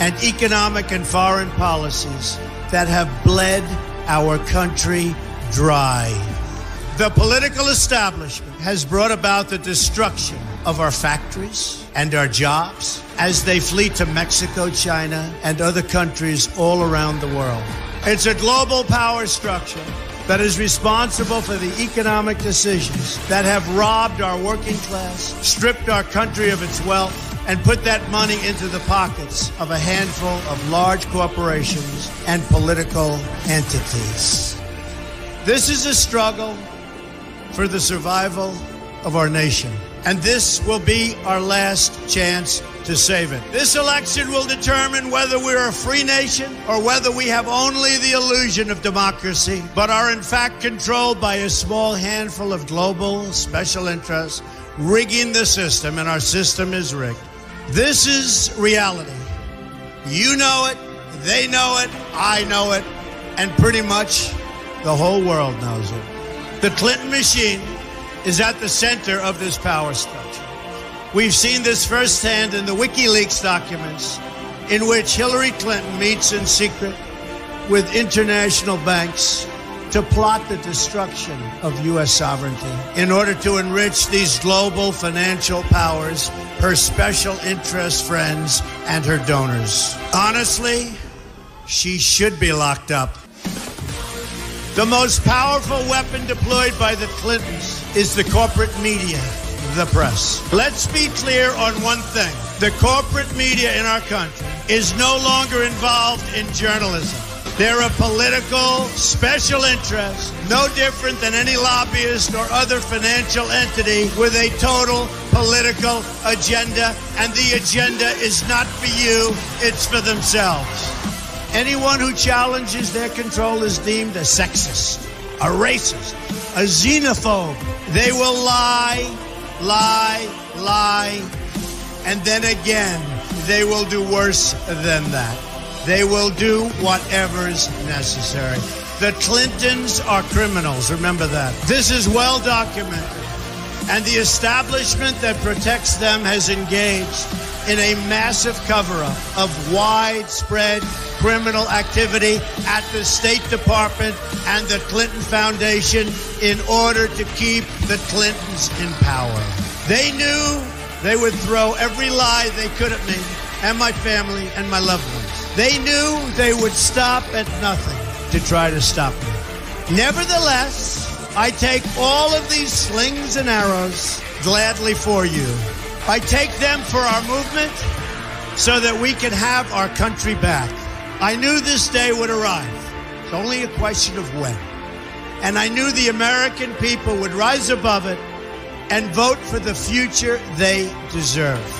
and economic and foreign policies that have bled our country dry. The political establishment has brought about the destruction of our factories and our jobs as they flee to Mexico, China, and other countries all around the world. It's a global power structure that is responsible for the economic decisions that have robbed our working class, stripped our country of its wealth, and put that money into the pockets of a handful of large corporations and political entities. This is a struggle for the survival of our nation. And this will be our last chance to save it. This election will determine whether we're a free nation or whether we have only the illusion of democracy, but are in fact controlled by a small handful of global special interests rigging the system, and our system is rigged. This is reality. You know it, they know it, I know it, and pretty much the whole world knows it. The Clinton machine is at the center of this power structure. We've seen this firsthand in the WikiLeaks documents, in which Hillary Clinton meets in secret with international banks to plot the destruction of U.S. sovereignty in order to enrich these global financial powers, her special interest friends, and her donors. Honestly, she should be locked up. The most powerful weapon deployed by the Clintons is the corporate media, the press. Let's be clear on one thing the corporate media in our country is no longer involved in journalism. They're a political special interest, no different than any lobbyist or other financial entity with a total political agenda, and the agenda is not for you, it's for themselves. Anyone who challenges their control is deemed a sexist, a racist, a xenophobe. They will lie, lie, lie, and then again, they will do worse than that. They will do whatever's necessary. The Clintons are criminals, remember that. This is well documented. And the establishment that protects them has engaged in a massive cover up of widespread criminal activity at the State Department and the Clinton Foundation in order to keep the Clintons in power. They knew they would throw every lie they could at me and my family and my loved ones. They knew they would stop at nothing to try to stop me. Nevertheless, I take all of these slings and arrows gladly for you. I take them for our movement so that we can have our country back. I knew this day would arrive. It's only a question of when. And I knew the American people would rise above it and vote for the future they deserve.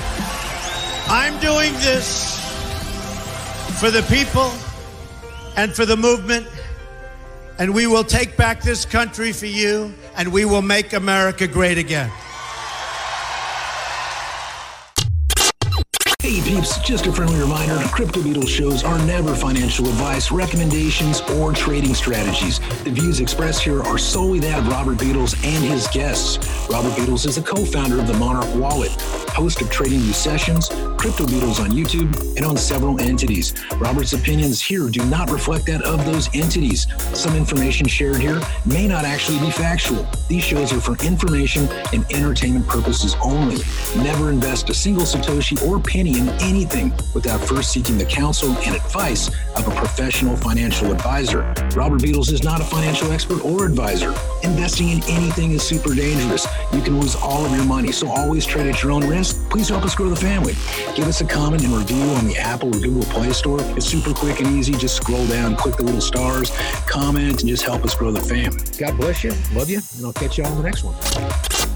I'm doing this for the people and for the movement, and we will take back this country for you, and we will make America great again. Peeps, just a friendly reminder, Crypto Beadle shows are never financial advice, recommendations, or trading strategies. The views expressed here are solely that of Robert Beadles and his guests. Robert Beadles is the co-founder of the Monarch Wallet, host of Trading View Sessions, Crypto Beadles on YouTube, and on several entities. Robert's opinions here do not reflect that of those entities. Some information shared here may not actually be factual. These shows are for information and entertainment purposes only. Never invest a single Satoshi or penny in anything without first seeking the counsel and advice of a professional financial advisor. Robert Beadles is not a financial expert or advisor. Investing in anything is super dangerous. You can lose all of your money, so always trade at your own risk. Please help us grow the family. Give us a comment and review on the Apple or Google Play Store. It's super quick and easy. Just scroll down, click the little stars, comment, and just help us grow the family. God bless you. Love you. And I'll catch you on the next one.